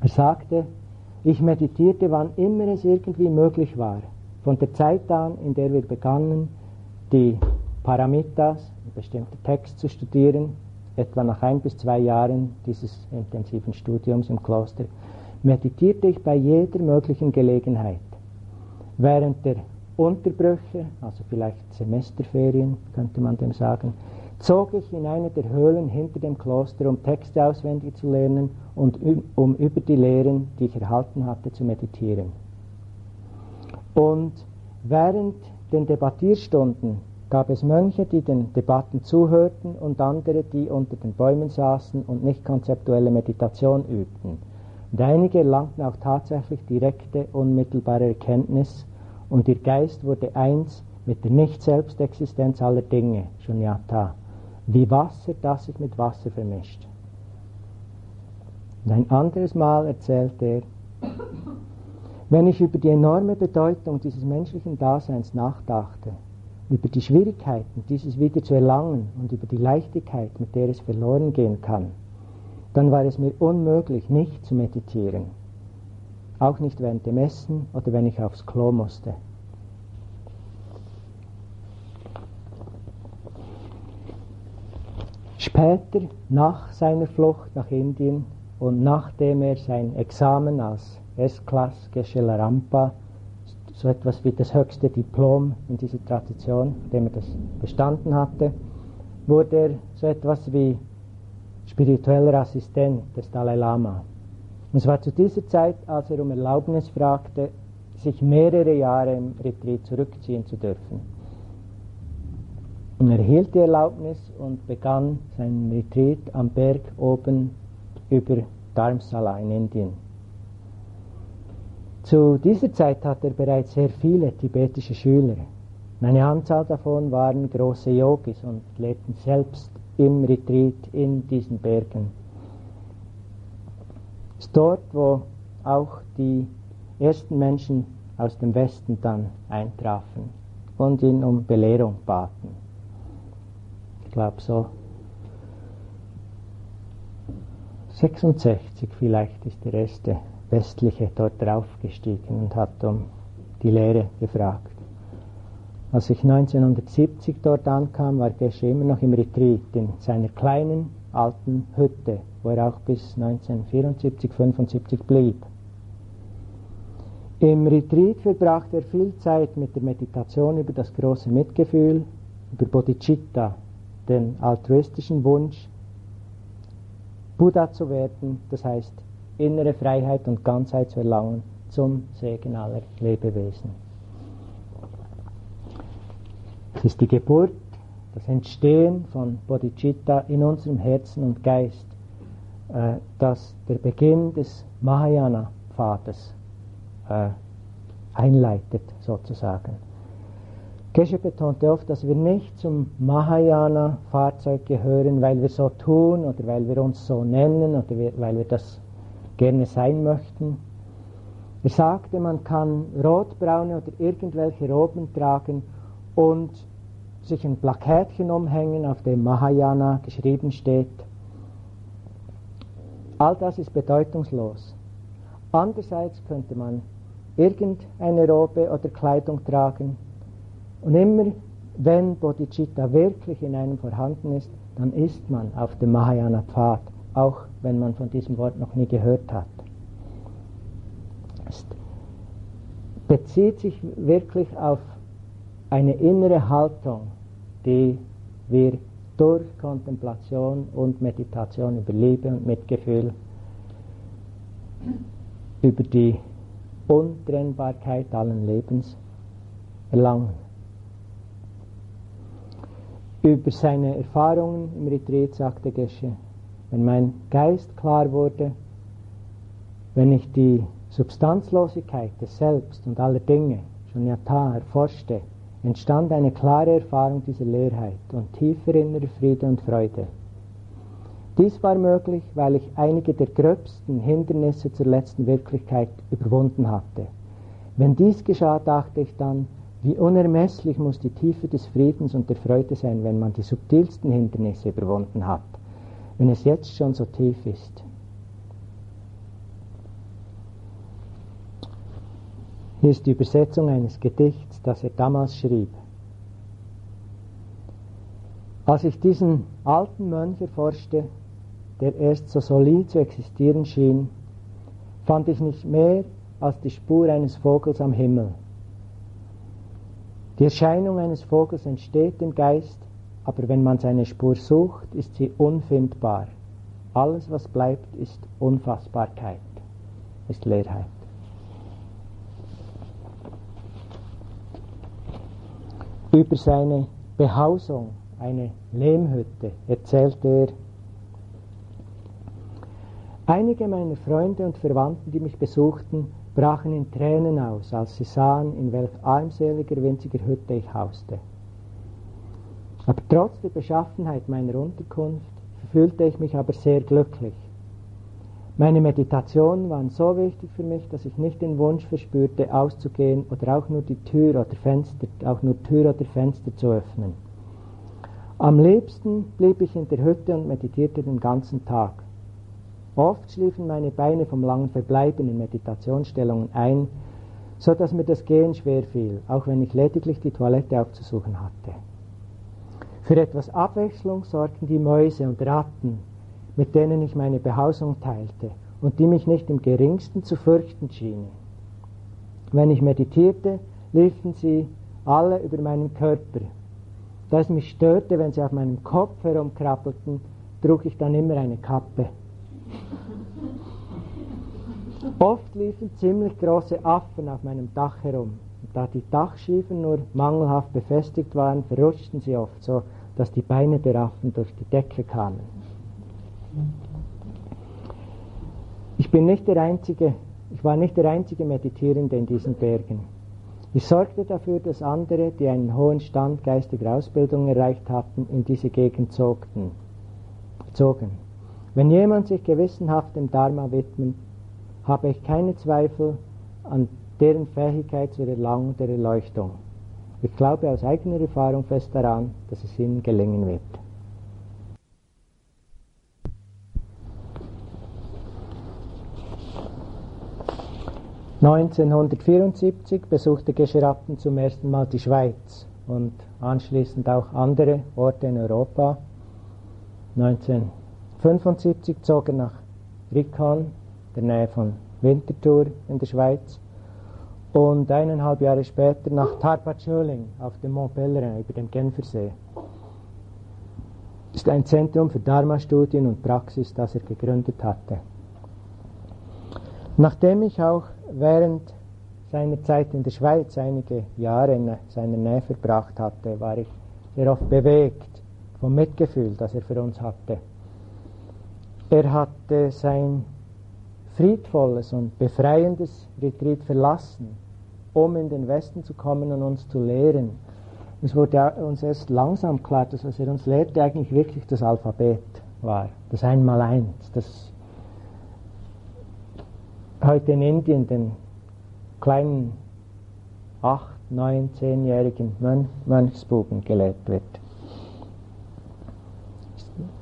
Er sagte, ich meditierte, wann immer es irgendwie möglich war. Von der Zeit an, in der wir begannen, die Paramitas, einen bestimmten Text zu studieren, etwa nach ein bis zwei Jahren dieses intensiven Studiums im Kloster, meditierte ich bei jeder möglichen Gelegenheit. Während der Unterbrüche, also vielleicht Semesterferien, könnte man dem sagen, zog ich in eine der Höhlen hinter dem Kloster, um Texte auswendig zu lernen und um über die Lehren, die ich erhalten hatte, zu meditieren. Und während den Debattierstunden gab es Mönche, die den Debatten zuhörten und andere, die unter den Bäumen saßen und nicht konzeptuelle Meditation übten. Und einige erlangten auch tatsächlich direkte, unmittelbare Erkenntnis und ihr Geist wurde eins mit der Nicht-Selbstexistenz aller Dinge, Shunyata, wie Wasser, das sich mit Wasser vermischt. Und ein anderes Mal erzählt er, wenn ich über die enorme Bedeutung dieses menschlichen Daseins nachdachte, über die Schwierigkeiten, dieses wieder zu erlangen und über die Leichtigkeit, mit der es verloren gehen kann, dann war es mir unmöglich, nicht zu meditieren. Auch nicht während dem Essen oder wenn ich aufs Klo musste. Später, nach seiner Flucht nach Indien und nachdem er sein Examen als S-Klass Geshe-Rampa so etwas wie das höchste Diplom in dieser Tradition, dem er das bestanden hatte, wurde er so etwas wie spiritueller Assistent des Dalai Lama. Und es war zu dieser Zeit, als er um Erlaubnis fragte, sich mehrere Jahre im Retreat zurückziehen zu dürfen. Und er erhielt die Erlaubnis und begann seinen Retreat am Berg oben über Dharmsala in Indien. Zu dieser Zeit hatte er bereits sehr viele tibetische Schüler. Eine Anzahl davon waren große Yogis und lebten selbst im Retreat in diesen Bergen. Es ist dort, wo auch die ersten Menschen aus dem Westen dann eintrafen und ihn um Belehrung baten. Ich glaube so 66 vielleicht ist der erste Westliche dort draufgestiegen und hat um die Lehre gefragt. Als ich 1970 dort ankam, war Gesche immer noch im Retreat in seiner kleinen alten Hütte, wo er auch bis 1974, 75 blieb. Im Retreat verbrachte er viel Zeit mit der Meditation über das große Mitgefühl, über Bodhicitta, den altruistischen Wunsch, Buddha zu werden, das heißt innere Freiheit und Ganzheit zu erlangen zum Segen aller Lebewesen. Es ist die Geburt, das Entstehen von Bodhicitta in unserem Herzen und Geist, äh, das der Beginn des Mahayana-Pfades äh, einleitet, sozusagen. Geshe betonte oft, dass wir nicht zum Mahayana-Fahrzeug gehören, weil wir so tun oder weil wir uns so nennen oder weil wir das gerne sein möchten. Er sagte, man kann rotbraune oder irgendwelche Roben tragen und sich ein Plakettchen umhängen, auf dem Mahayana geschrieben steht. All das ist bedeutungslos. Andererseits könnte man irgendeine Robe oder Kleidung tragen und immer wenn Bodhicitta wirklich in einem vorhanden ist, dann ist man auf dem Mahayana-Pfad auch wenn man von diesem Wort noch nie gehört hat. Es bezieht sich wirklich auf eine innere Haltung, die wir durch Kontemplation und Meditation über Liebe und Mitgefühl, über die Untrennbarkeit allen Lebens erlangen. Über seine Erfahrungen im Retreat sagte Gesche, wenn mein Geist klar wurde, wenn ich die Substanzlosigkeit des Selbst und aller Dinge, schon Shunyata, erforschte, entstand eine klare Erfahrung dieser Leerheit und tiefer innerer Friede und Freude. Dies war möglich, weil ich einige der gröbsten Hindernisse zur letzten Wirklichkeit überwunden hatte. Wenn dies geschah, dachte ich dann, wie unermesslich muss die Tiefe des Friedens und der Freude sein, wenn man die subtilsten Hindernisse überwunden hat wenn es jetzt schon so tief ist. Hier ist die Übersetzung eines Gedichts, das er damals schrieb. Als ich diesen alten Mönch erforschte, der erst so solid zu existieren schien, fand ich nicht mehr als die Spur eines Vogels am Himmel. Die Erscheinung eines Vogels entsteht im Geist aber wenn man seine Spur sucht, ist sie unfindbar. Alles, was bleibt, ist Unfassbarkeit, ist Leerheit. Über seine Behausung, eine Lehmhütte, erzählt er, Einige meiner Freunde und Verwandten, die mich besuchten, brachen in Tränen aus, als sie sahen, in welch armseliger, winziger Hütte ich hauste. Aber trotz der Beschaffenheit meiner Unterkunft fühlte ich mich aber sehr glücklich. Meine Meditationen waren so wichtig für mich, dass ich nicht den Wunsch verspürte, auszugehen oder auch nur die Tür oder Fenster, auch nur Tür oder Fenster zu öffnen. Am liebsten blieb ich in der Hütte und meditierte den ganzen Tag. Oft schliefen meine Beine vom langen Verbleiben in Meditationsstellungen ein, so dass mir das Gehen schwer fiel, auch wenn ich lediglich die Toilette aufzusuchen hatte. Für etwas Abwechslung sorgten die Mäuse und Ratten, mit denen ich meine Behausung teilte und die mich nicht im geringsten zu fürchten schienen. Wenn ich meditierte, liefen sie alle über meinen Körper. Da es mich störte, wenn sie auf meinem Kopf herumkrabbelten, trug ich dann immer eine Kappe. Oft liefen ziemlich große Affen auf meinem Dach herum. Da die Dachschiefen nur mangelhaft befestigt waren, verrutschten sie oft so, dass die Beine der Affen durch die Decke kamen. Ich bin nicht der einzige, ich war nicht der einzige Meditierende in diesen Bergen. Ich sorgte dafür, dass andere, die einen hohen Stand geistiger Ausbildung erreicht hatten, in diese Gegend zogten, zogen. Wenn jemand sich gewissenhaft dem Dharma widmet, habe ich keine Zweifel an deren Fähigkeit zur Erlangung der Erleuchtung. Ich glaube aus eigener Erfahrung fest daran, dass es ihnen gelingen wird. (1974) besuchte Gescherappen zum ersten Mal die Schweiz und anschließend auch andere Orte in Europa. 1975 zog er nach Rikon, der Nähe von Winterthur in der Schweiz, und eineinhalb Jahre später nach Tarpatschöling auf dem Mont Pelerin über dem Genfersee. Das ist ein Zentrum für Dharma-Studien und Praxis, das er gegründet hatte. Nachdem ich auch während seiner Zeit in der Schweiz einige Jahre in seiner Nähe verbracht hatte, war ich sehr oft bewegt vom Mitgefühl, das er für uns hatte. Er hatte sein friedvolles und befreiendes Retreat verlassen, um in den Westen zu kommen und uns zu lehren. Es wurde uns erst langsam klar, dass was er uns lehrte eigentlich wirklich das Alphabet war, das Einmaleins, das heute in Indien den kleinen acht, neun, zehnjährigen Mönchsbuben gelehrt wird.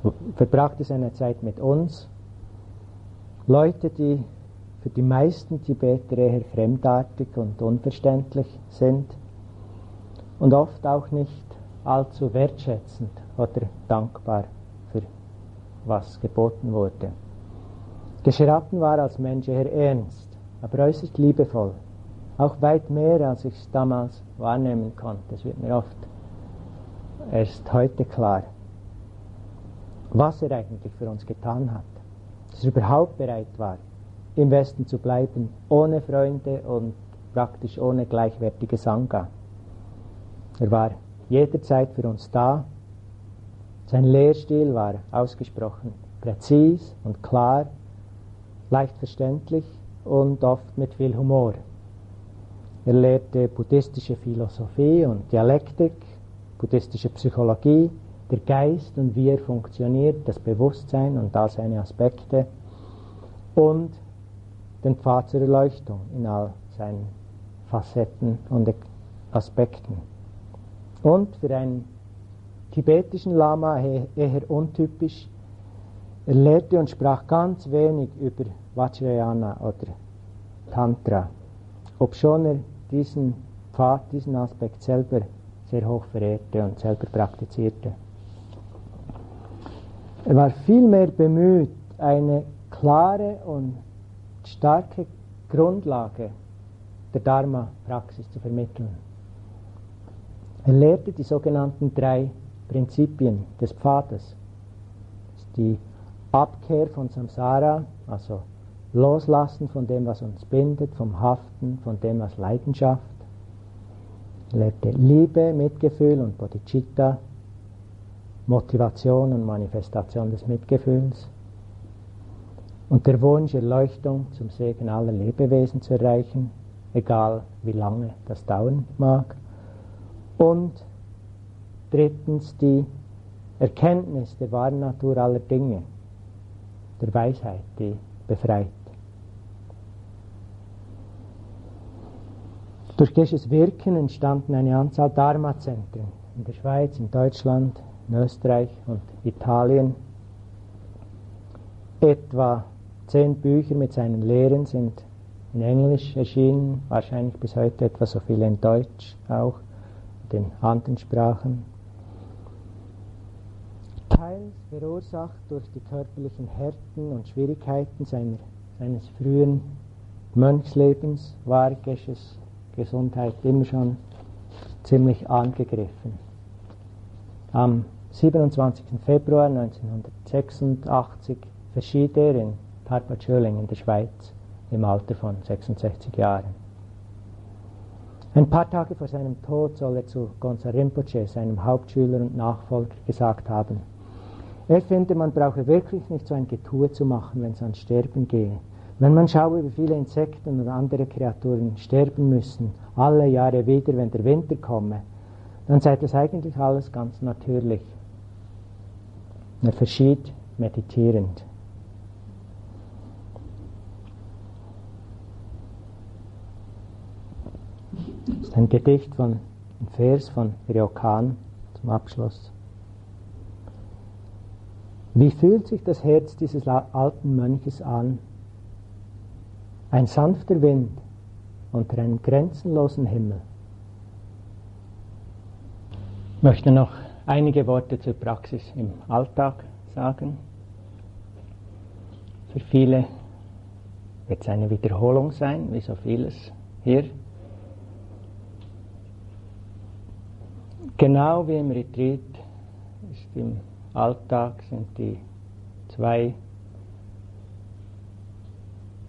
Er verbrachte seine Zeit mit uns Leute, die für die meisten Tibeter eher fremdartig und unverständlich sind und oft auch nicht allzu wertschätzend oder dankbar für was geboten wurde. Gescherappen war als Mensch eher ernst, aber äußerst liebevoll, auch weit mehr, als ich es damals wahrnehmen konnte. Es wird mir oft erst heute klar, was er eigentlich für uns getan hat dass er überhaupt bereit war, im Westen zu bleiben, ohne Freunde und praktisch ohne gleichwertige Sangha. Er war jederzeit für uns da. Sein Lehrstil war ausgesprochen präzis und klar, leicht verständlich und oft mit viel Humor. Er lehrte buddhistische Philosophie und Dialektik, buddhistische Psychologie, der Geist und wie er funktioniert, das Bewusstsein und da seine Aspekte und den Pfad zur Erleuchtung in all seinen Facetten und Aspekten. Und für einen tibetischen Lama eher untypisch, er lehrte und sprach ganz wenig über Vajrayana oder Tantra, obschon er diesen Pfad, diesen Aspekt selber sehr hoch verehrte und selber praktizierte. Er war vielmehr bemüht, eine klare und starke Grundlage der Dharma-Praxis zu vermitteln. Er lehrte die sogenannten drei Prinzipien des Pfades. Die Abkehr von Samsara, also Loslassen von dem, was uns bindet, vom Haften, von dem, was Leidenschaft. Er lebte Liebe, Mitgefühl und Bodhicitta, Motivation und Manifestation des Mitgefühls und der Wunsch, Erleuchtung zum Segen aller Lebewesen zu erreichen, egal wie lange das dauern mag. Und drittens die Erkenntnis der wahren Natur aller Dinge, der Weisheit, die befreit. Durch Gesches Wirken entstanden eine Anzahl Dharma-Zentren in der Schweiz, in Deutschland, in Österreich und Italien. Etwa zehn Bücher mit seinen Lehren sind in Englisch erschienen, wahrscheinlich bis heute etwa so viele in Deutsch auch, in anderen Sprachen. Teils verursacht durch die körperlichen Härten und Schwierigkeiten seiner, seines frühen Mönchslebens war Gesches Gesundheit immer schon ziemlich angegriffen. Am 27. Februar 1986 verschied er in Parpatschöling in der Schweiz im Alter von 66 Jahren. Ein paar Tage vor seinem Tod soll er zu Gonza Rinpoche, seinem Hauptschüler und Nachfolger, gesagt haben, er finde, man brauche wirklich nicht so ein Getue zu machen, wenn es ans Sterben gehe. Wenn man schaue, wie viele Insekten und andere Kreaturen sterben müssen, alle Jahre wieder, wenn der Winter komme, dann sei das eigentlich alles ganz natürlich. Er verschied meditierend. Das ist ein Gedicht von, ein Vers von Ryokan zum Abschluss. Wie fühlt sich das Herz dieses alten Mönches an, ein sanfter Wind unter einem grenzenlosen Himmel. Ich möchte noch einige Worte zur Praxis im Alltag sagen. Für viele wird es eine Wiederholung sein, wie so vieles hier. Genau wie im Retreat ist im Alltag sind die zwei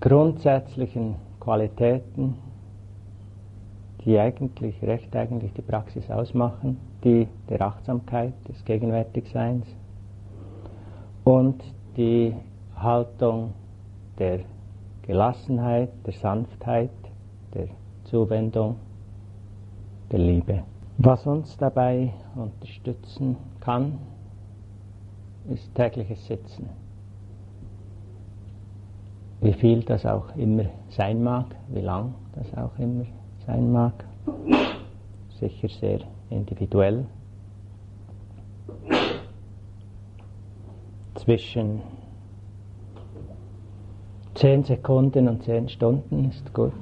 grundsätzlichen Qualitäten, die eigentlich, recht eigentlich die Praxis ausmachen, die der Achtsamkeit, des Gegenwärtigseins und die Haltung der Gelassenheit, der Sanftheit, der Zuwendung, der Liebe. Was uns dabei unterstützen kann, ist tägliches Sitzen wie viel das auch immer sein mag, wie lang das auch immer sein mag. Sicher sehr individuell. Zwischen 10 Sekunden und 10 Stunden ist gut.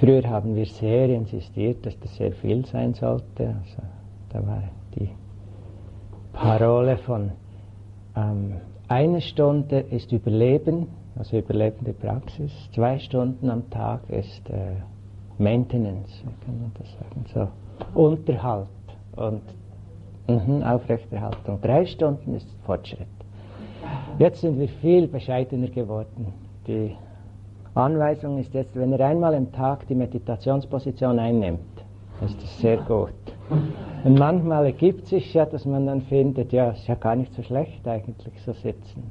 Früher haben wir sehr insistiert, dass das sehr viel sein sollte. Also, da war die Parole von ähm, eine Stunde ist Überleben, also überlebende Praxis. Zwei Stunden am Tag ist äh, Maintenance, wie kann man das sagen? So Unterhalt und mh, Aufrechterhaltung. Drei Stunden ist Fortschritt. Jetzt sind wir viel bescheidener geworden. Die Anweisung ist jetzt, wenn er einmal am Tag die Meditationsposition einnimmt, ist das sehr gut. Und manchmal ergibt sich ja, dass man dann findet, ja, ist ja gar nicht so schlecht eigentlich so sitzen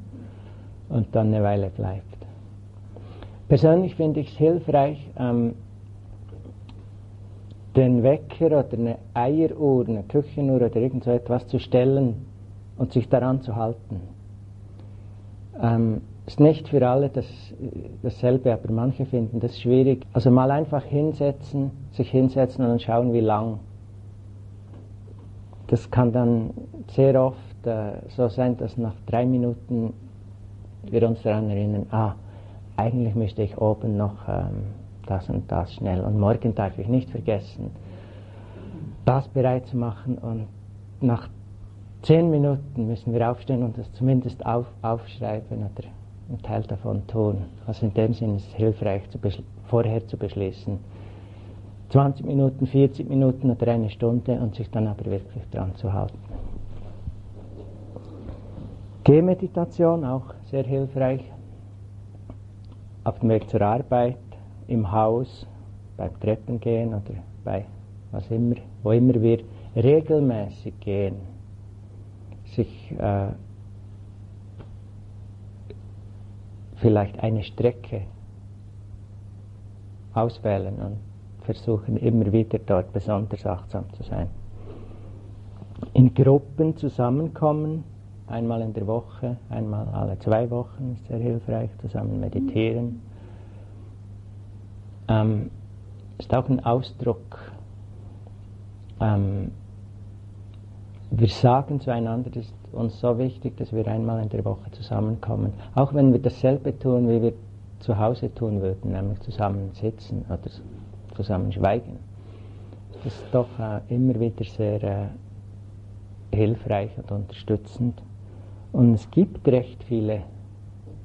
und dann eine Weile bleibt. Persönlich finde ich es hilfreich, ähm, den Wecker oder eine Eieruhr, eine Küchenuhr oder irgend so etwas zu stellen und sich daran zu halten. Ähm, ist nicht für alle das, dasselbe, aber manche finden das schwierig. Also mal einfach hinsetzen, sich hinsetzen und dann schauen, wie lang das kann dann sehr oft äh, so sein, dass nach drei Minuten wir uns daran erinnern, ah, eigentlich müsste ich oben noch ähm, das und das schnell und morgen darf ich nicht vergessen, das bereit zu machen und nach zehn Minuten müssen wir aufstehen und das zumindest auf, aufschreiben oder einen Teil davon tun. Also in dem Sinne ist es hilfreich, zu vorher zu beschließen, 20 Minuten, 40 Minuten oder eine Stunde und sich dann aber wirklich dran zu halten. Gehmeditation auch sehr hilfreich. Auf dem Weg zur Arbeit, im Haus, beim Treppengehen oder bei was immer, wo immer wir regelmäßig gehen, sich äh, vielleicht eine Strecke auswählen und versuchen immer wieder dort besonders achtsam zu sein. In Gruppen zusammenkommen, einmal in der Woche, einmal alle zwei Wochen ist sehr hilfreich, zusammen meditieren. Ähm, ist auch ein Ausdruck. Ähm, wir sagen zueinander, das ist uns so wichtig, dass wir einmal in der Woche zusammenkommen. Auch wenn wir dasselbe tun, wie wir zu Hause tun würden, nämlich zusammen sitzen oder zusammen schweigen. Das ist doch äh, immer wieder sehr äh, hilfreich und unterstützend. Und es gibt recht viele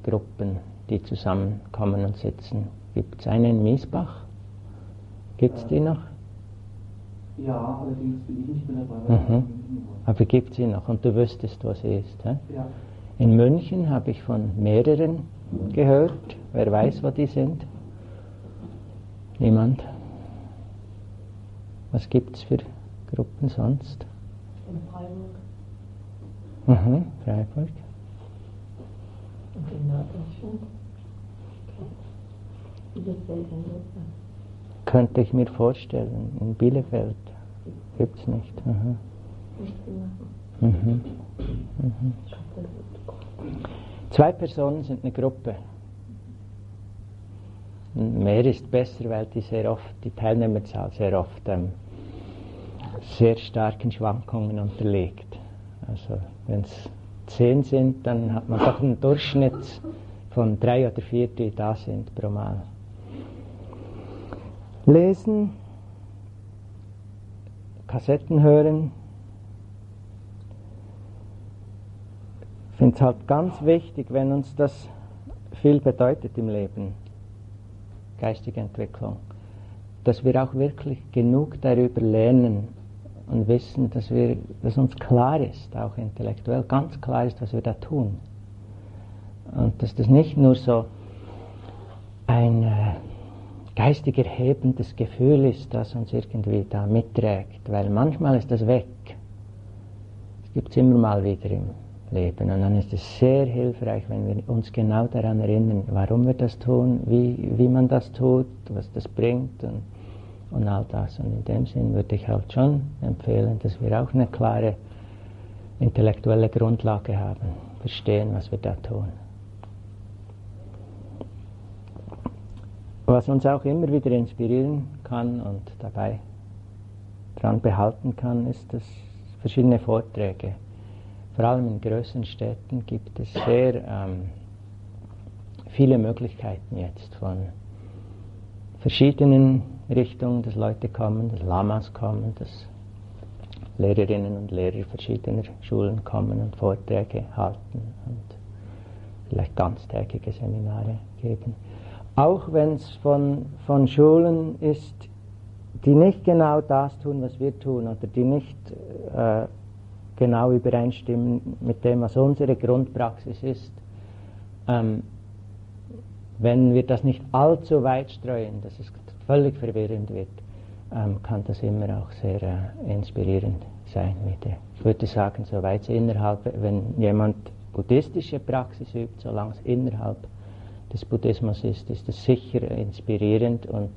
Gruppen, die zusammenkommen und sitzen. Gibt es eine in Miesbach? Gibt es die noch? Ja, allerdings bin ich nicht mehr dabei. Mhm. Aber gibt sie noch und du wüsstest, was sie ist. He? Ja. In München habe ich von mehreren gehört. Wer weiß, wo die sind? Niemand? Was gibt es für Gruppen sonst? In Freiburg Mhm, Freiburg. und in Norddeutschland. Bielefeld in. Könnte ich mir vorstellen. In Bielefeld gibt es nicht. Mhm. Nicht. Mhm. Mhm. Zwei Personen sind eine Gruppe. Mehr ist besser, weil die sehr oft, die Teilnehmerzahl sehr oft ähm, sehr starken Schwankungen unterliegt. Also wenn es zehn sind, dann hat man doch einen Durchschnitt von drei oder vier, die da sind pro Mal. Lesen, Kassetten hören. Ich finde es halt ganz wichtig, wenn uns das viel bedeutet im Leben, geistige Entwicklung, dass wir auch wirklich genug darüber lernen und wissen, dass, wir, dass uns klar ist, auch intellektuell ganz klar ist, was wir da tun. Und dass das nicht nur so ein äh, geistig erhebendes Gefühl ist, das uns irgendwie da mitträgt, weil manchmal ist das weg. Das gibt es immer mal wieder im Leben. Und dann ist es sehr hilfreich, wenn wir uns genau daran erinnern, warum wir das tun, wie, wie man das tut, was das bringt und, und all das. Und in dem Sinn würde ich halt schon empfehlen, dass wir auch eine klare intellektuelle Grundlage haben, verstehen, was wir da tun. Was uns auch immer wieder inspirieren kann und dabei dran behalten kann, ist, dass verschiedene Vorträge, vor allem in größeren Städten, gibt es sehr ähm, viele Möglichkeiten jetzt von verschiedenen Richtungen, dass Leute kommen, dass Lamas kommen, dass Lehrerinnen und Lehrer verschiedener Schulen kommen und Vorträge halten und vielleicht ganztägige Seminare geben auch wenn es von, von Schulen ist, die nicht genau das tun, was wir tun, oder die nicht äh, genau übereinstimmen mit dem, was unsere Grundpraxis ist, ähm, wenn wir das nicht allzu weit streuen, dass es völlig verwirrend wird, ähm, kann das immer auch sehr äh, inspirierend sein. Wieder. Ich würde sagen, soweit es innerhalb, wenn jemand buddhistische Praxis übt, solange es innerhalb des Buddhismus ist, ist es sicher inspirierend und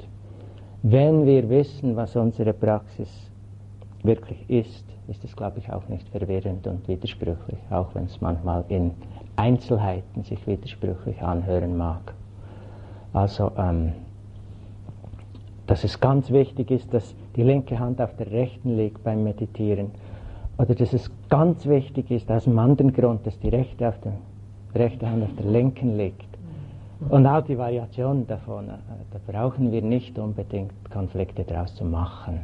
wenn wir wissen, was unsere Praxis wirklich ist, ist es, glaube ich, auch nicht verwirrend und widersprüchlich, auch wenn es manchmal in Einzelheiten sich widersprüchlich anhören mag. Also, ähm, dass es ganz wichtig ist, dass die linke Hand auf der rechten liegt beim Meditieren. Oder dass es ganz wichtig ist, aus einem anderen Grund, dass die rechte, auf der, rechte Hand auf der linken liegt. Und auch die Variation davon, äh, da brauchen wir nicht unbedingt Konflikte daraus zu machen.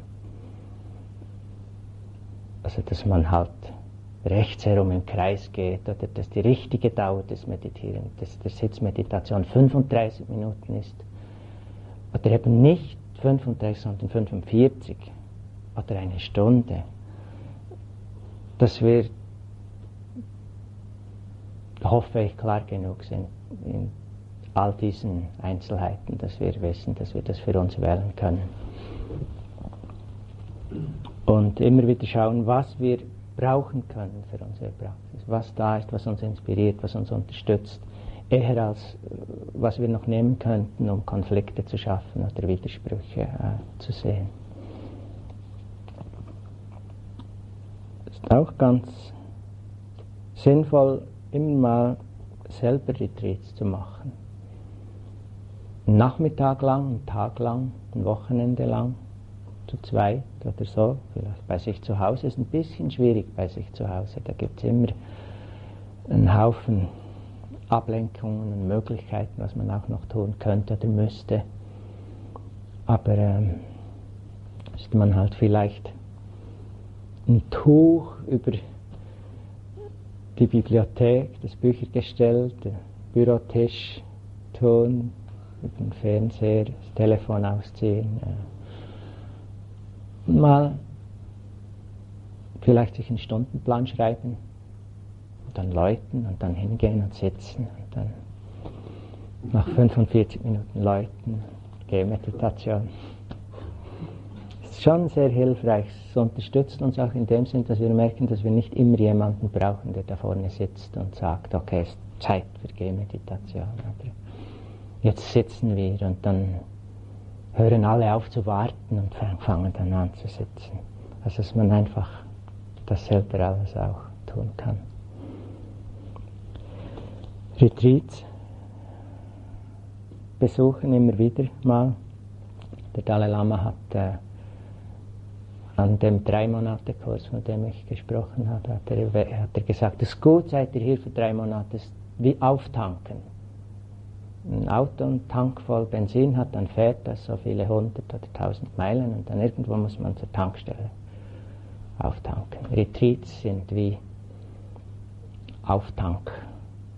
Also, dass man halt rechts herum im Kreis geht oder dass die richtige Dauer des Meditierens, dass der Sitzmeditation 35 Minuten ist oder eben nicht 35, sondern 45 oder eine Stunde, dass wir, hoffe ich, klar genug sind in all diesen Einzelheiten, dass wir wissen, dass wir das für uns wählen können. Und immer wieder schauen, was wir brauchen können für unsere Praxis, was da ist, was uns inspiriert, was uns unterstützt, eher als äh, was wir noch nehmen könnten, um Konflikte zu schaffen oder Widersprüche äh, zu sehen. Ist auch ganz sinnvoll, immer mal selber Retreats zu machen. Einen Nachmittag lang, einen Tag lang, ein Wochenende lang, zu zweit oder so, vielleicht bei sich zu Hause. Ist ein bisschen schwierig bei sich zu Hause. Da gibt es immer einen Haufen Ablenkungen und Möglichkeiten, was man auch noch tun könnte oder müsste. Aber ähm, ist man halt vielleicht ein Tuch über die Bibliothek, das Büchergestell, den Bürotisch tun, den Fernseher, das Telefon ausziehen. Äh, mal vielleicht sich einen Stundenplan schreiben, und dann läuten und dann hingehen und sitzen und dann nach 45 Minuten läuten, Gehmeditation. Ist schon sehr hilfreich. Es unterstützt uns auch in dem Sinn, dass wir merken, dass wir nicht immer jemanden brauchen, der da vorne sitzt und sagt, okay, es ist Zeit für Gehmeditation. Oder jetzt sitzen wir und dann hören alle auf zu warten und fangen dann an zu sitzen. Also dass man einfach das selber alles auch tun kann. Retreats besuchen immer wieder mal. Der Dalai Lama hat äh, an dem drei Monate Kurs, von dem ich gesprochen habe, hat er, hat er gesagt, es ist gut, seid ihr hier für drei Monate, ist wie auftanken. Ein Auto einen Tank voll Benzin hat, dann fährt das so viele hundert oder tausend Meilen und dann irgendwo muss man zur Tankstelle auftanken. Retreats sind wie Auftank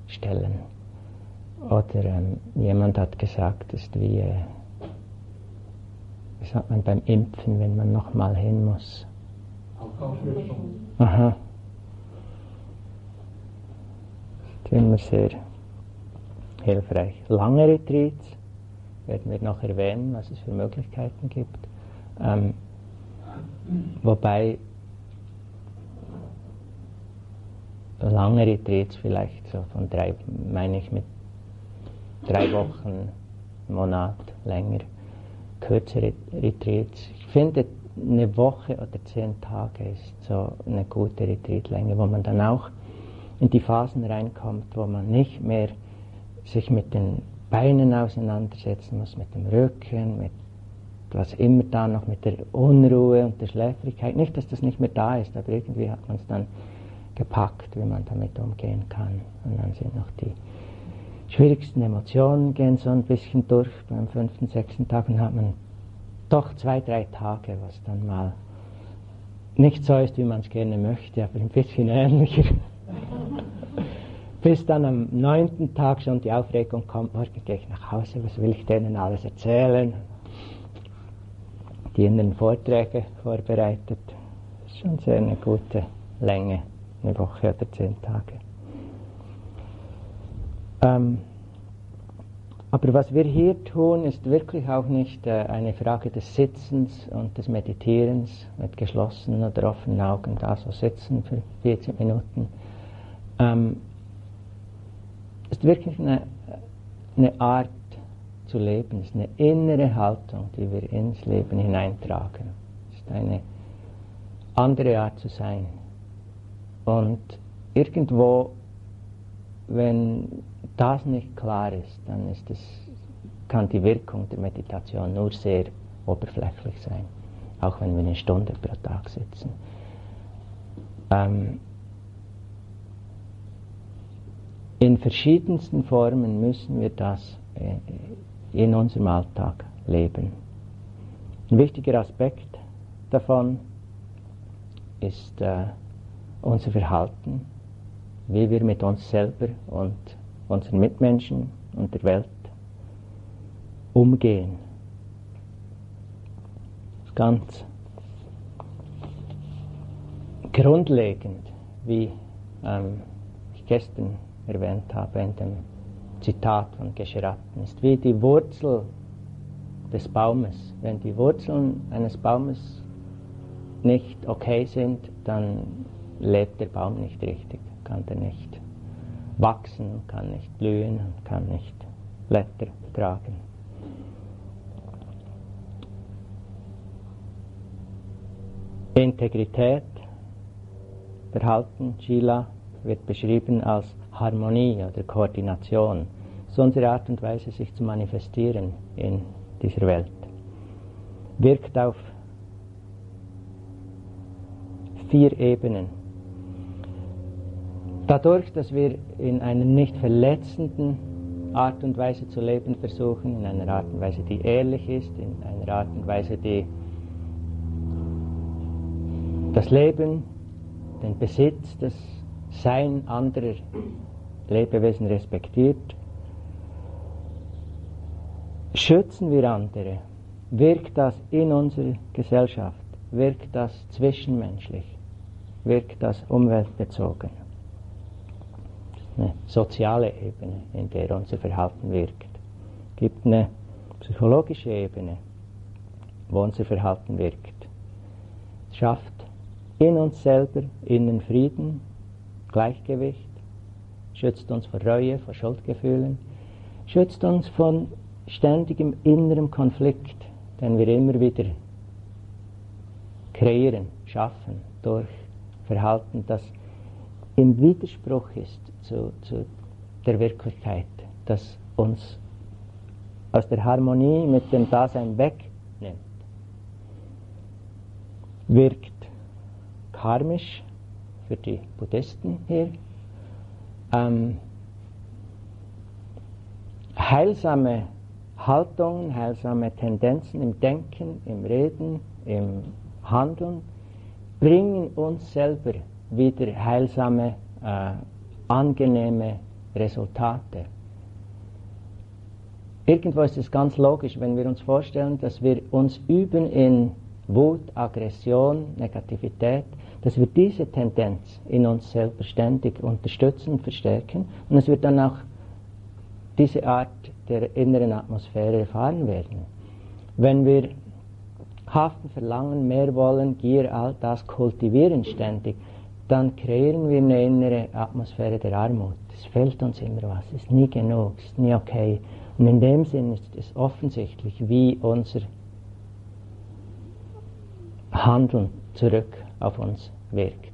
stellen. Oder ähm, jemand hat gesagt, es ist wie, äh, wie sagt man beim Impfen, wenn man nochmal hin muss. Aha. Das ist immer sehr hilfreich. Lange Retreats werden wir noch erwähnen, was es für Möglichkeiten gibt. Ähm, wobei lange Retreats vielleicht so von drei, meine ich mit drei Wochen, Monat länger, kürzere Retreats. Ich finde, eine Woche oder zehn Tage ist so eine gute Retreatlänge, wo man dann auch in die Phasen reinkommt, wo man nicht mehr sich mit den Beinen auseinandersetzen muss, mit dem Rücken, mit was immer da noch, mit der Unruhe und der Schläfrigkeit. Nicht, dass das nicht mehr da ist, aber irgendwie hat man es dann gepackt, wie man damit umgehen kann. Und dann sind noch die schwierigsten Emotionen gehen so ein bisschen durch. Beim fünften, sechsten Tag und hat man doch zwei, drei Tage, was dann mal nicht so ist, wie man es gerne möchte, aber ein bisschen ähnlicher. Bis dann am neunten Tag schon die Aufregung kommt, morgen gehe ich nach Hause, was will ich denen alles erzählen? Die in den Vorträge vorbereitet. Das ist schon sehr eine gute Länge eine Woche oder zehn Tage. Ähm, aber was wir hier tun, ist wirklich auch nicht äh, eine Frage des Sitzens und des Meditierens mit geschlossenen oder offenen Augen da so sitzen für 40 Minuten. Ähm, ist wirklich eine, eine Art zu leben, ist eine innere Haltung, die wir ins Leben hineintragen. ist eine andere Art zu sein. Und irgendwo, wenn das nicht klar ist, dann ist es, kann die Wirkung der Meditation nur sehr oberflächlich sein, auch wenn wir eine Stunde pro Tag sitzen. Ähm, in verschiedensten Formen müssen wir das äh, in unserem Alltag leben. Ein wichtiger Aspekt davon ist äh, unser Verhalten, wie wir mit uns selber und unseren Mitmenschen und der Welt umgehen. ganz grundlegend, wie ähm, ich gestern erwähnt habe in dem Zitat von Gescheratten, ist wie die Wurzel des Baumes. Wenn die Wurzeln eines Baumes nicht okay sind, dann lebt der Baum nicht richtig, kann der nicht wachsen, kann nicht blühen, kann nicht Blätter tragen. Integrität, Verhalten, Shila, wird beschrieben als Harmonie oder Koordination. So unsere Art und Weise, sich zu manifestieren in dieser Welt. Wirkt auf vier Ebenen. Dadurch, dass wir in einer nicht verletzenden Art und Weise zu leben versuchen, in einer Art und Weise, die ehrlich ist, in einer Art und Weise, die das Leben, den Besitz, das Sein anderer Lebewesen respektiert, schützen wir andere, wirkt das in unserer Gesellschaft, wirkt das zwischenmenschlich, wirkt das umweltbezogen. Eine soziale Ebene, in der unser Verhalten wirkt. Es gibt eine psychologische Ebene, wo unser Verhalten wirkt. Es schafft in uns selber innen Frieden, Gleichgewicht, schützt uns vor Reue, vor Schuldgefühlen, schützt uns von ständigem inneren Konflikt, den wir immer wieder kreieren, schaffen durch Verhalten, das im Widerspruch ist zu, zu der Wirklichkeit, das uns aus der Harmonie mit dem Dasein wegnimmt, wirkt karmisch für die Buddhisten hier. Ähm, heilsame Haltungen, heilsame Tendenzen im Denken, im Reden, im Handeln bringen uns selber wieder heilsame, äh, angenehme Resultate. Irgendwo ist es ganz logisch, wenn wir uns vorstellen, dass wir uns üben in Wut, Aggression, Negativität, dass wir diese Tendenz in uns selber ständig unterstützen und verstärken und es wird dann auch diese Art der inneren Atmosphäre erfahren werden. Wenn wir haften, verlangen, mehr wollen, Gier, all das kultivieren ständig, dann kreieren wir eine innere Atmosphäre der Armut. Es fehlt uns immer was, es ist nie genug, es ist nie okay. Und in dem Sinn ist es offensichtlich, wie unser Handeln zurück auf uns wirkt.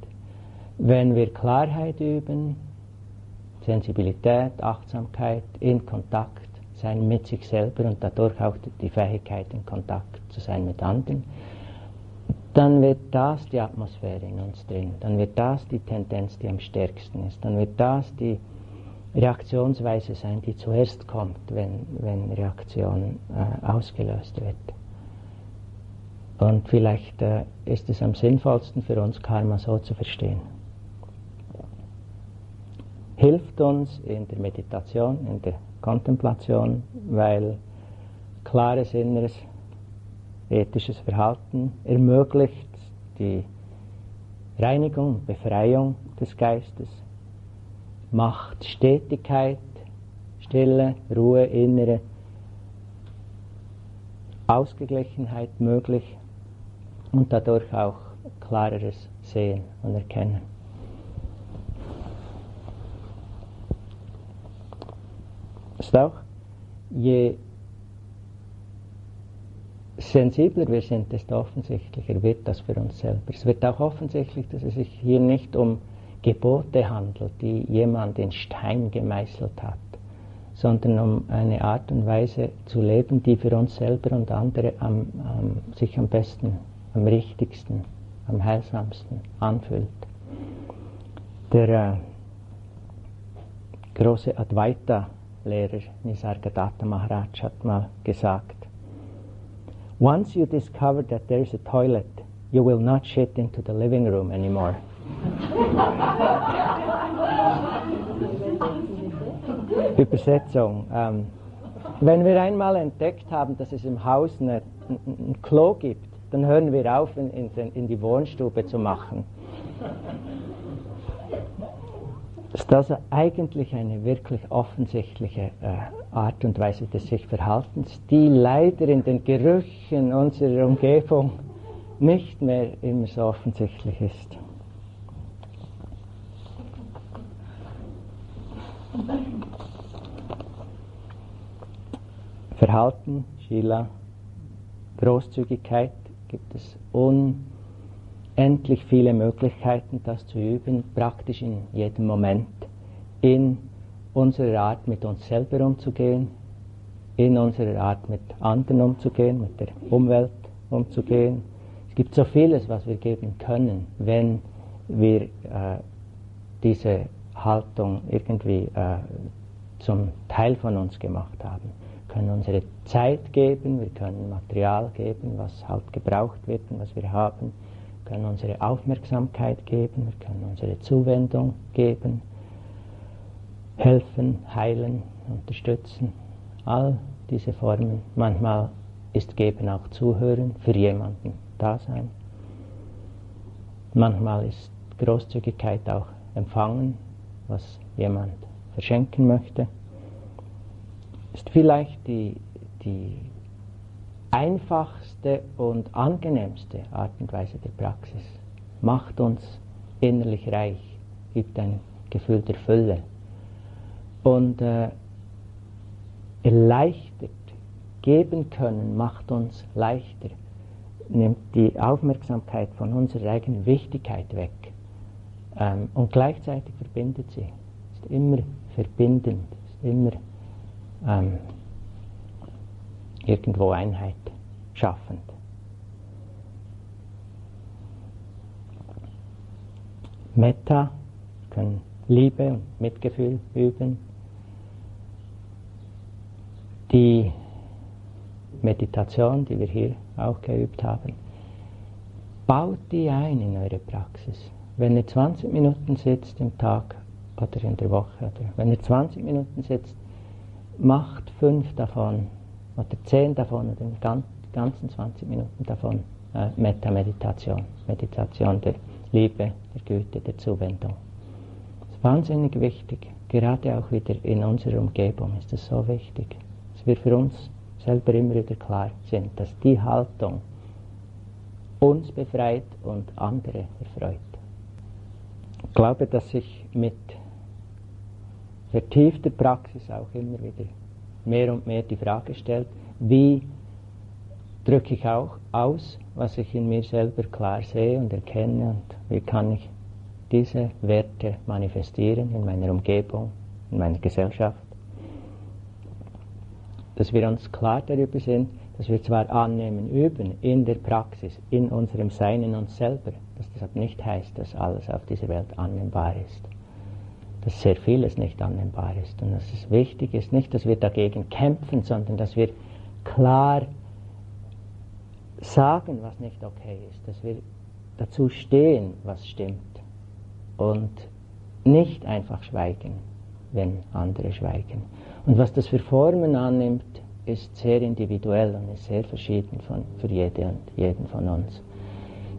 Wenn wir Klarheit üben, Sensibilität, Achtsamkeit, in Kontakt sein mit sich selber und dadurch auch die Fähigkeit, in Kontakt zu sein mit anderen, dann wird das die Atmosphäre in uns drin, dann wird das die Tendenz, die am stärksten ist, dann wird das die Reaktionsweise sein, die zuerst kommt, wenn, wenn Reaktion äh, ausgelöst wird. Und vielleicht äh, ist es am sinnvollsten für uns, Karma so zu verstehen. Hilft uns in der Meditation, in der Kontemplation, weil klares inneres ethisches Verhalten ermöglicht die Reinigung, Befreiung des Geistes, macht Stetigkeit, Stille, Ruhe, innere Ausgeglichenheit möglich und dadurch auch klareres Sehen und Erkennen. Ist auch, je sensibler wir sind, desto offensichtlicher wird das für uns selber. Es wird auch offensichtlich, dass es sich hier nicht um Gebote handelt, die jemand in Stein gemeißelt hat, sondern um eine Art und Weise zu leben, die für uns selber und andere am, am, sich am besten am richtigsten, am heilsamsten anfühlt. Der äh, große Advaita-Lehrer Nisargadatta Maharaj hat mal gesagt, Once you discover that there is a toilet, you will not shit into the living room anymore. Übersetzung. Ähm, wenn wir einmal entdeckt haben, dass es im Haus ein Klo gibt, dann hören wir auf, in, in, in die Wohnstube zu machen. Das ist also eigentlich eine wirklich offensichtliche äh, Art und Weise des sich Verhaltens, die leider in den Gerüchen unserer Umgebung nicht mehr immer so offensichtlich ist. Verhalten, Sheila, Großzügigkeit gibt es unendlich viele Möglichkeiten, das zu üben, praktisch in jedem Moment, in unserer Art mit uns selber umzugehen, in unserer Art mit anderen umzugehen, mit der Umwelt umzugehen. Es gibt so vieles, was wir geben können, wenn wir äh, diese Haltung irgendwie äh, zum Teil von uns gemacht haben. Wir können unsere Zeit geben, wir können Material geben, was halt gebraucht wird und was wir haben. Wir können unsere Aufmerksamkeit geben, wir können unsere Zuwendung geben, helfen, heilen, unterstützen. All diese Formen. Manchmal ist Geben auch Zuhören, für jemanden da sein. Manchmal ist Großzügigkeit auch Empfangen, was jemand verschenken möchte, ist vielleicht die, die einfachste und angenehmste Art und Weise der Praxis. Macht uns innerlich reich, gibt ein Gefühl der Fülle und äh, erleichtert, geben können, macht uns leichter, nimmt die Aufmerksamkeit von unserer eigenen Wichtigkeit weg ähm, und gleichzeitig verbindet sie. Ist immer verbindend, ist immer ähm, irgendwo Einheit schaffend. Metta können Liebe und Mitgefühl üben. Die Meditation, die wir hier auch geübt haben, baut die ein in eure Praxis. Wenn ihr 20 Minuten sitzt im Tag oder in der Woche, oder wenn ihr 20 Minuten sitzt, macht fünf davon oder zehn davon oder die ganzen 20 Minuten davon äh, Metta-Meditation, Meditation der Liebe, der Güte, der Zuwendung. Das ist wahnsinnig wichtig, gerade auch wieder in unserer Umgebung ist es so wichtig, dass wir für uns selber immer wieder klar sind, dass die Haltung uns befreit und andere erfreut. Ich glaube, dass sich mit vertiefter Praxis auch immer wieder mehr und mehr die Frage stellt, wie drücke ich auch aus, was ich in mir selber klar sehe und erkenne und wie kann ich diese Werte manifestieren in meiner Umgebung, in meiner Gesellschaft. Dass wir uns klar darüber sind, dass wir zwar annehmen, üben in der Praxis, in unserem Sein, in uns selber, dass das nicht heißt, dass alles auf dieser Welt annehmbar ist. Dass sehr vieles nicht annehmbar ist. Und dass es wichtig ist, nicht, dass wir dagegen kämpfen, sondern dass wir klar sagen, was nicht okay ist. Dass wir dazu stehen, was stimmt. Und nicht einfach schweigen, wenn andere schweigen. Und was das für Formen annimmt, ist sehr individuell und ist sehr verschieden von, für jede und jeden von uns.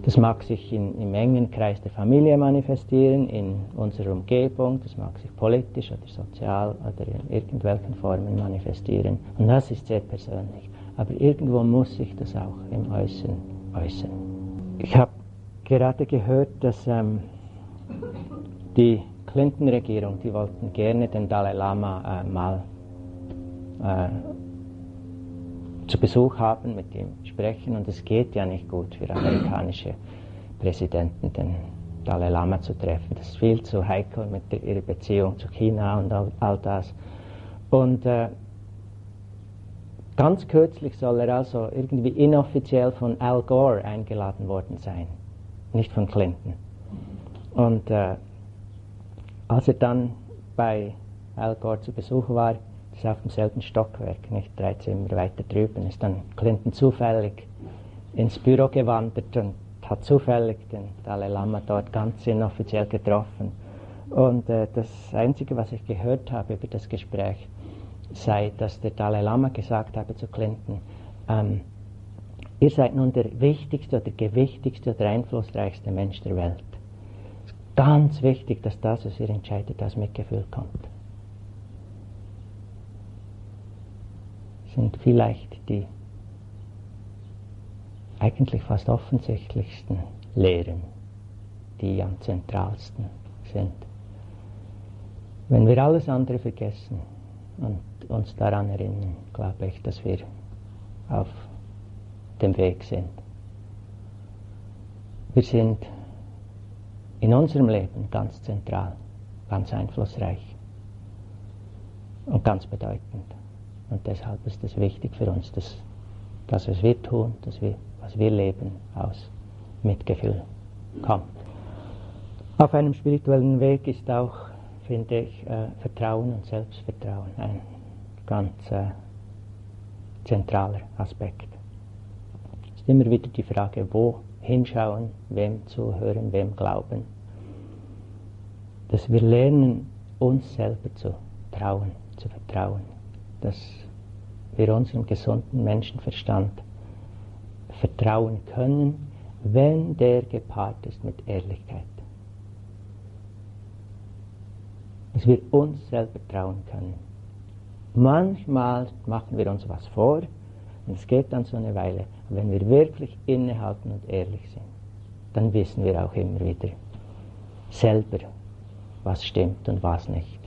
Das mag sich in, im engen Kreis der Familie manifestieren, in unserer Umgebung, das mag sich politisch oder sozial oder in irgendwelchen Formen manifestieren. Und das ist sehr persönlich. Aber irgendwo muss sich das auch im Äußeren äußern. Ich habe gerade gehört, dass ähm, die Clinton-Regierung, die wollten gerne den Dalai Lama äh, mal äh, zu Besuch haben, mit ihm sprechen. Und es geht ja nicht gut für amerikanische Präsidenten, den Dalai Lama zu treffen. Das ist viel zu heikel mit ihrer Beziehung zu China und all, all das. Und äh, ganz kürzlich soll er also irgendwie inoffiziell von Al Gore eingeladen worden sein, nicht von Clinton. Und äh, als er dann bei Al Gore zu Besuch war, ist auf demselben Stockwerk, nicht drei Zimmer weiter drüben, ist dann Clinton zufällig ins Büro gewandert und hat zufällig den Dalai Lama dort ganz inoffiziell getroffen. Und äh, das Einzige, was ich gehört habe über das Gespräch, sei, dass der Dalai Lama gesagt habe zu Clinton, ähm, ihr seid nun der wichtigste oder gewichtigste oder einflussreichste Mensch der Welt. Es ist ganz wichtig, dass das, was ihr entscheidet, aus Mitgefühl kommt. Sind vielleicht die eigentlich fast offensichtlichsten Lehren, die am zentralsten sind. Wenn wir alles andere vergessen und uns daran erinnern, glaube ich, dass wir auf dem Weg sind. Wir sind in unserem Leben ganz zentral, ganz einflussreich und ganz bedeutend. Und deshalb ist es wichtig für uns, dass das, was wir tun, dass wir, was wir leben, aus Mitgefühl kommt. Auf einem spirituellen Weg ist auch, finde ich, äh, Vertrauen und Selbstvertrauen ein ganz äh, zentraler Aspekt. Es ist immer wieder die Frage, wo hinschauen, wem zuhören, wem glauben. Dass wir lernen, uns selber zu trauen, zu vertrauen. Dass wir unserem gesunden Menschenverstand vertrauen können, wenn der gepaart ist mit Ehrlichkeit. Dass wir uns selber trauen können. Manchmal machen wir uns was vor und es geht dann so eine Weile. Und wenn wir wirklich innehalten und ehrlich sind, dann wissen wir auch immer wieder selber, was stimmt und was nicht.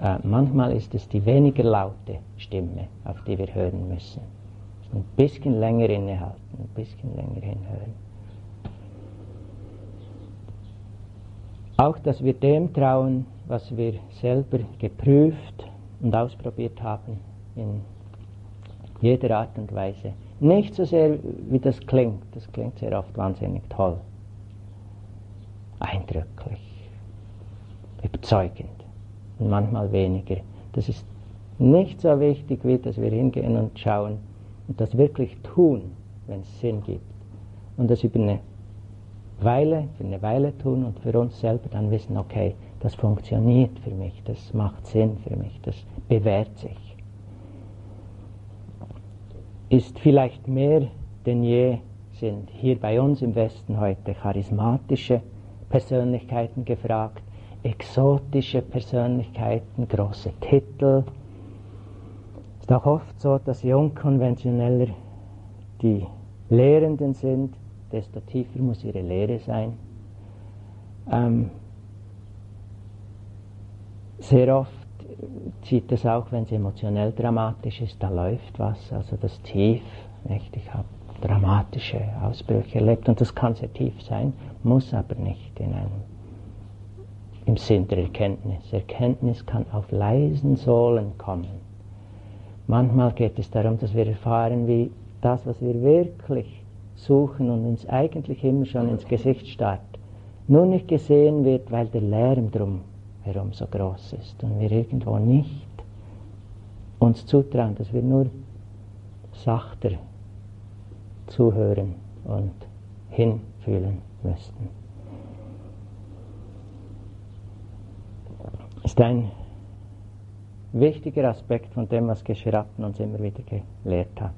Äh, manchmal ist es die weniger laute Stimme, auf die wir hören müssen. Ein bisschen länger innehalten, ein bisschen länger hinhören. Auch, dass wir dem trauen, was wir selber geprüft und ausprobiert haben, in jeder Art und Weise. Nicht so sehr, wie das klingt. Das klingt sehr oft wahnsinnig toll, eindrücklich, überzeugend und manchmal weniger. Das ist nicht so wichtig, wie dass wir hingehen und schauen und das wirklich tun, wenn es Sinn gibt. Und das über eine Weile, für eine Weile tun und für uns selber dann wissen, okay, das funktioniert für mich, das macht Sinn für mich, das bewährt sich. Ist vielleicht mehr denn je sind hier bei uns im Westen heute charismatische Persönlichkeiten gefragt, exotische Persönlichkeiten, große Titel. Es ist auch oft so, dass je unkonventioneller die Lehrenden sind, desto tiefer muss ihre Lehre sein. Ähm, sehr oft zieht es auch, wenn es emotionell dramatisch ist, da läuft was, also das Tief. Nicht? Ich habe dramatische Ausbrüche erlebt und das kann sehr tief sein, muss aber nicht in einem im Sinn der Erkenntnis. Erkenntnis kann auf leisen Sohlen kommen. Manchmal geht es darum, dass wir erfahren, wie das, was wir wirklich suchen und uns eigentlich immer schon ins Gesicht starrt, nur nicht gesehen wird, weil der Lärm drum herum so groß ist und wir irgendwo nicht uns zutrauen, dass wir nur sachter zuhören und hinfühlen müssten. Ist ein wichtiger Aspekt von dem, was Gescherappen uns immer wieder gelehrt hat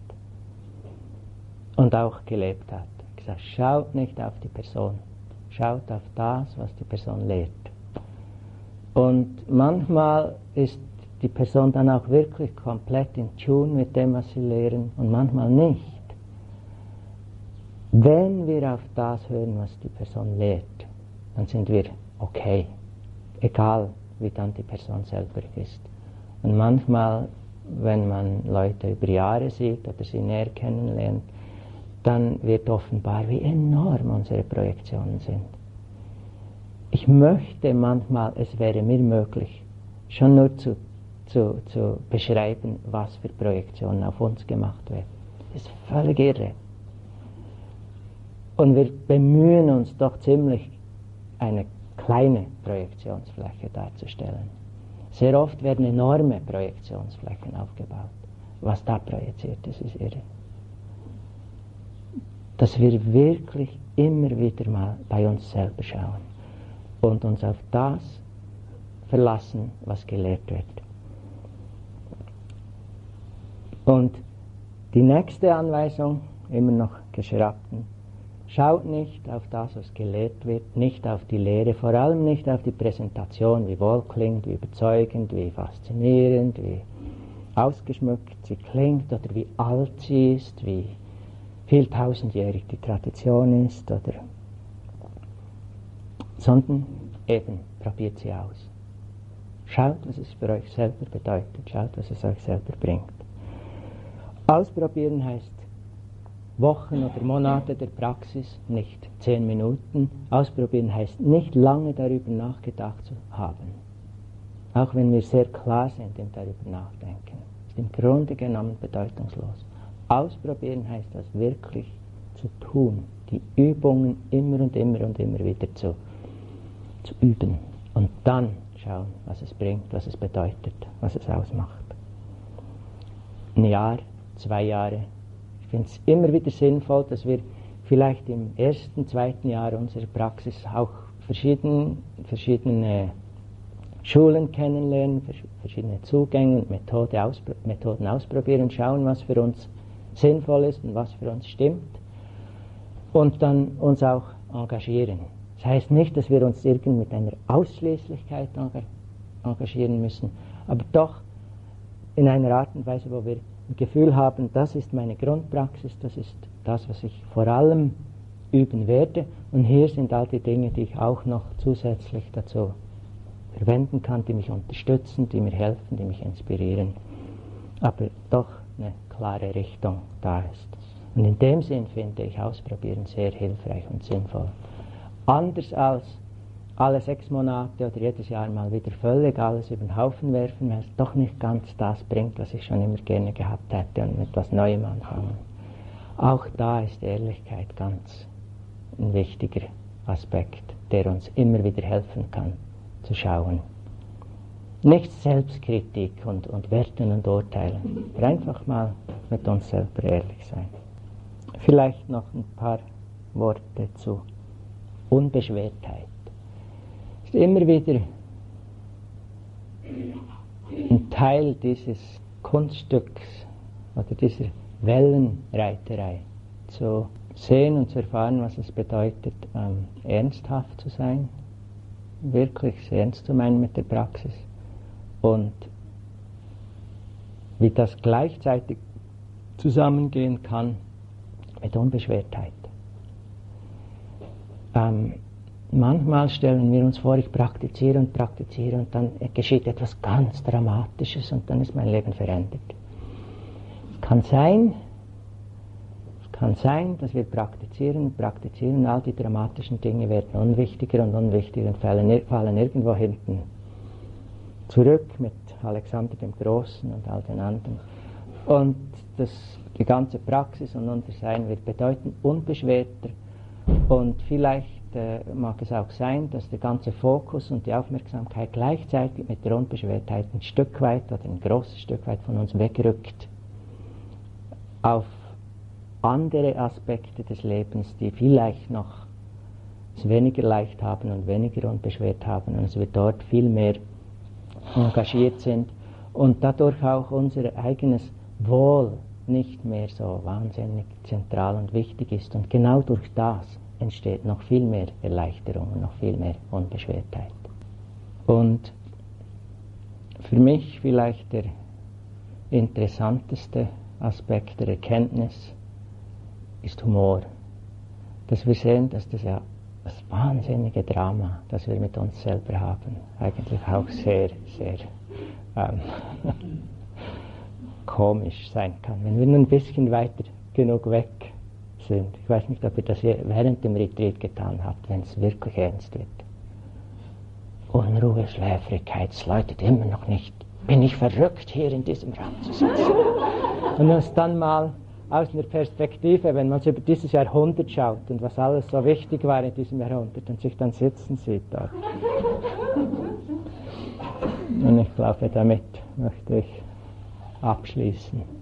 und auch gelebt hat. Gesagt, schaut nicht auf die Person, schaut auf das, was die Person lehrt. Und manchmal ist die Person dann auch wirklich komplett in Tune mit dem, was sie lehren und manchmal nicht. Wenn wir auf das hören, was die Person lehrt, dann sind wir okay, egal wie dann die Person selber ist. Und manchmal, wenn man Leute über Jahre sieht oder sie näher kennenlernt, dann wird offenbar, wie enorm unsere Projektionen sind. Ich möchte manchmal, es wäre mir möglich, schon nur zu, zu, zu beschreiben, was für Projektionen auf uns gemacht werden. Das ist völlig irre. Und wir bemühen uns doch ziemlich, eine kleine Projektionsfläche darzustellen. Sehr oft werden enorme Projektionsflächen aufgebaut. Was da projiziert ist, ist irre. Dass wir wirklich immer wieder mal bei uns selber schauen und uns auf das verlassen, was gelehrt wird. Und die nächste Anweisung immer noch Geschrappten. Schaut nicht auf das, was gelehrt wird, nicht auf die Lehre, vor allem nicht auf die Präsentation, wie wohlklingt, wie überzeugend, wie faszinierend, wie ausgeschmückt sie klingt oder wie alt sie ist, wie viel tausendjährig die Tradition ist, oder sondern eben probiert sie aus. Schaut, was es für euch selber bedeutet, schaut, was es euch selber bringt. Ausprobieren heißt Wochen oder Monate der Praxis, nicht zehn Minuten. Ausprobieren heißt nicht lange darüber nachgedacht zu haben. Auch wenn wir sehr klar sind im darüber nachdenken. Ist im Grunde genommen bedeutungslos. Ausprobieren heißt das wirklich zu tun, die Übungen immer und immer und immer wieder zu, zu üben und dann schauen, was es bringt, was es bedeutet, was es ausmacht. Ein Jahr, zwei Jahre. Ich finde es immer wieder sinnvoll, dass wir vielleicht im ersten, zweiten Jahr unserer Praxis auch verschieden, verschiedene Schulen kennenlernen, verschiedene Zugänge und Methode auspro Methoden ausprobieren, schauen, was für uns sinnvoll ist und was für uns stimmt und dann uns auch engagieren. Das heißt nicht, dass wir uns irgend mit einer Ausschließlichkeit engagieren müssen, aber doch in einer Art und Weise, wo wir Gefühl haben, das ist meine Grundpraxis, das ist das, was ich vor allem üben werde und hier sind all die Dinge, die ich auch noch zusätzlich dazu verwenden kann, die mich unterstützen, die mir helfen, die mich inspirieren, aber doch eine klare Richtung da ist. Und in dem Sinn finde ich Ausprobieren sehr hilfreich und sinnvoll. Anders als alle sechs Monate oder jedes Jahr mal wieder völlig alles über den Haufen werfen, weil es doch nicht ganz das bringt, was ich schon immer gerne gehabt hätte und mit etwas Neuem anfangen. Auch da ist Ehrlichkeit ganz ein wichtiger Aspekt, der uns immer wieder helfen kann zu schauen. Nicht Selbstkritik und, und Werten und Urteilen, einfach mal mit uns selber ehrlich sein. Vielleicht noch ein paar Worte zu Unbeschwertheit. Ist immer wieder ein Teil dieses Kunststücks oder dieser Wellenreiterei zu sehen und zu erfahren, was es bedeutet, ähm, ernsthaft zu sein, wirklich ernst zu meinen mit der Praxis und wie das gleichzeitig zusammengehen kann mit Unbeschwertheit. Ähm, manchmal stellen wir uns vor, ich praktiziere und praktiziere und dann geschieht etwas ganz Dramatisches und dann ist mein Leben verändert. Es kann sein, es kann sein, dass wir praktizieren und praktizieren und all die dramatischen Dinge werden unwichtiger und unwichtiger und fallen, fallen irgendwo hinten zurück mit Alexander dem Großen und all den anderen. Und das, die ganze Praxis und unser Sein wird bedeutend unbeschwerter und vielleicht äh, mag es auch sein, dass der ganze Fokus und die Aufmerksamkeit gleichzeitig mit der Unbeschwertheit ein Stück weit oder ein großes Stück weit von uns wegrückt auf andere Aspekte des Lebens, die vielleicht noch es weniger leicht haben und weniger unbeschwert haben und dass wir dort viel mehr engagiert sind und dadurch auch unser eigenes Wohl nicht mehr so wahnsinnig zentral und wichtig ist. Und genau durch das entsteht noch viel mehr Erleichterung und noch viel mehr Unbeschwertheit. Und für mich vielleicht der interessanteste Aspekt der Erkenntnis ist Humor. Dass wir sehen, dass das ja das wahnsinnige Drama, das wir mit uns selber haben, eigentlich auch sehr, sehr ähm, komisch sein kann. Wenn wir nur ein bisschen weiter genug weg sind. Ich weiß nicht, ob ihr das während dem Retreat getan habt, wenn es wirklich ernst wird. Unruhe, Schläfrigkeit, es läutet immer noch nicht. Bin ich verrückt, hier in diesem Raum zu sitzen? Und uns dann mal aus einer Perspektive, wenn man über dieses Jahrhundert schaut und was alles so wichtig war in diesem Jahrhundert und sich dann sitzen sieht dort. Und ich glaube, damit möchte ich abschließen.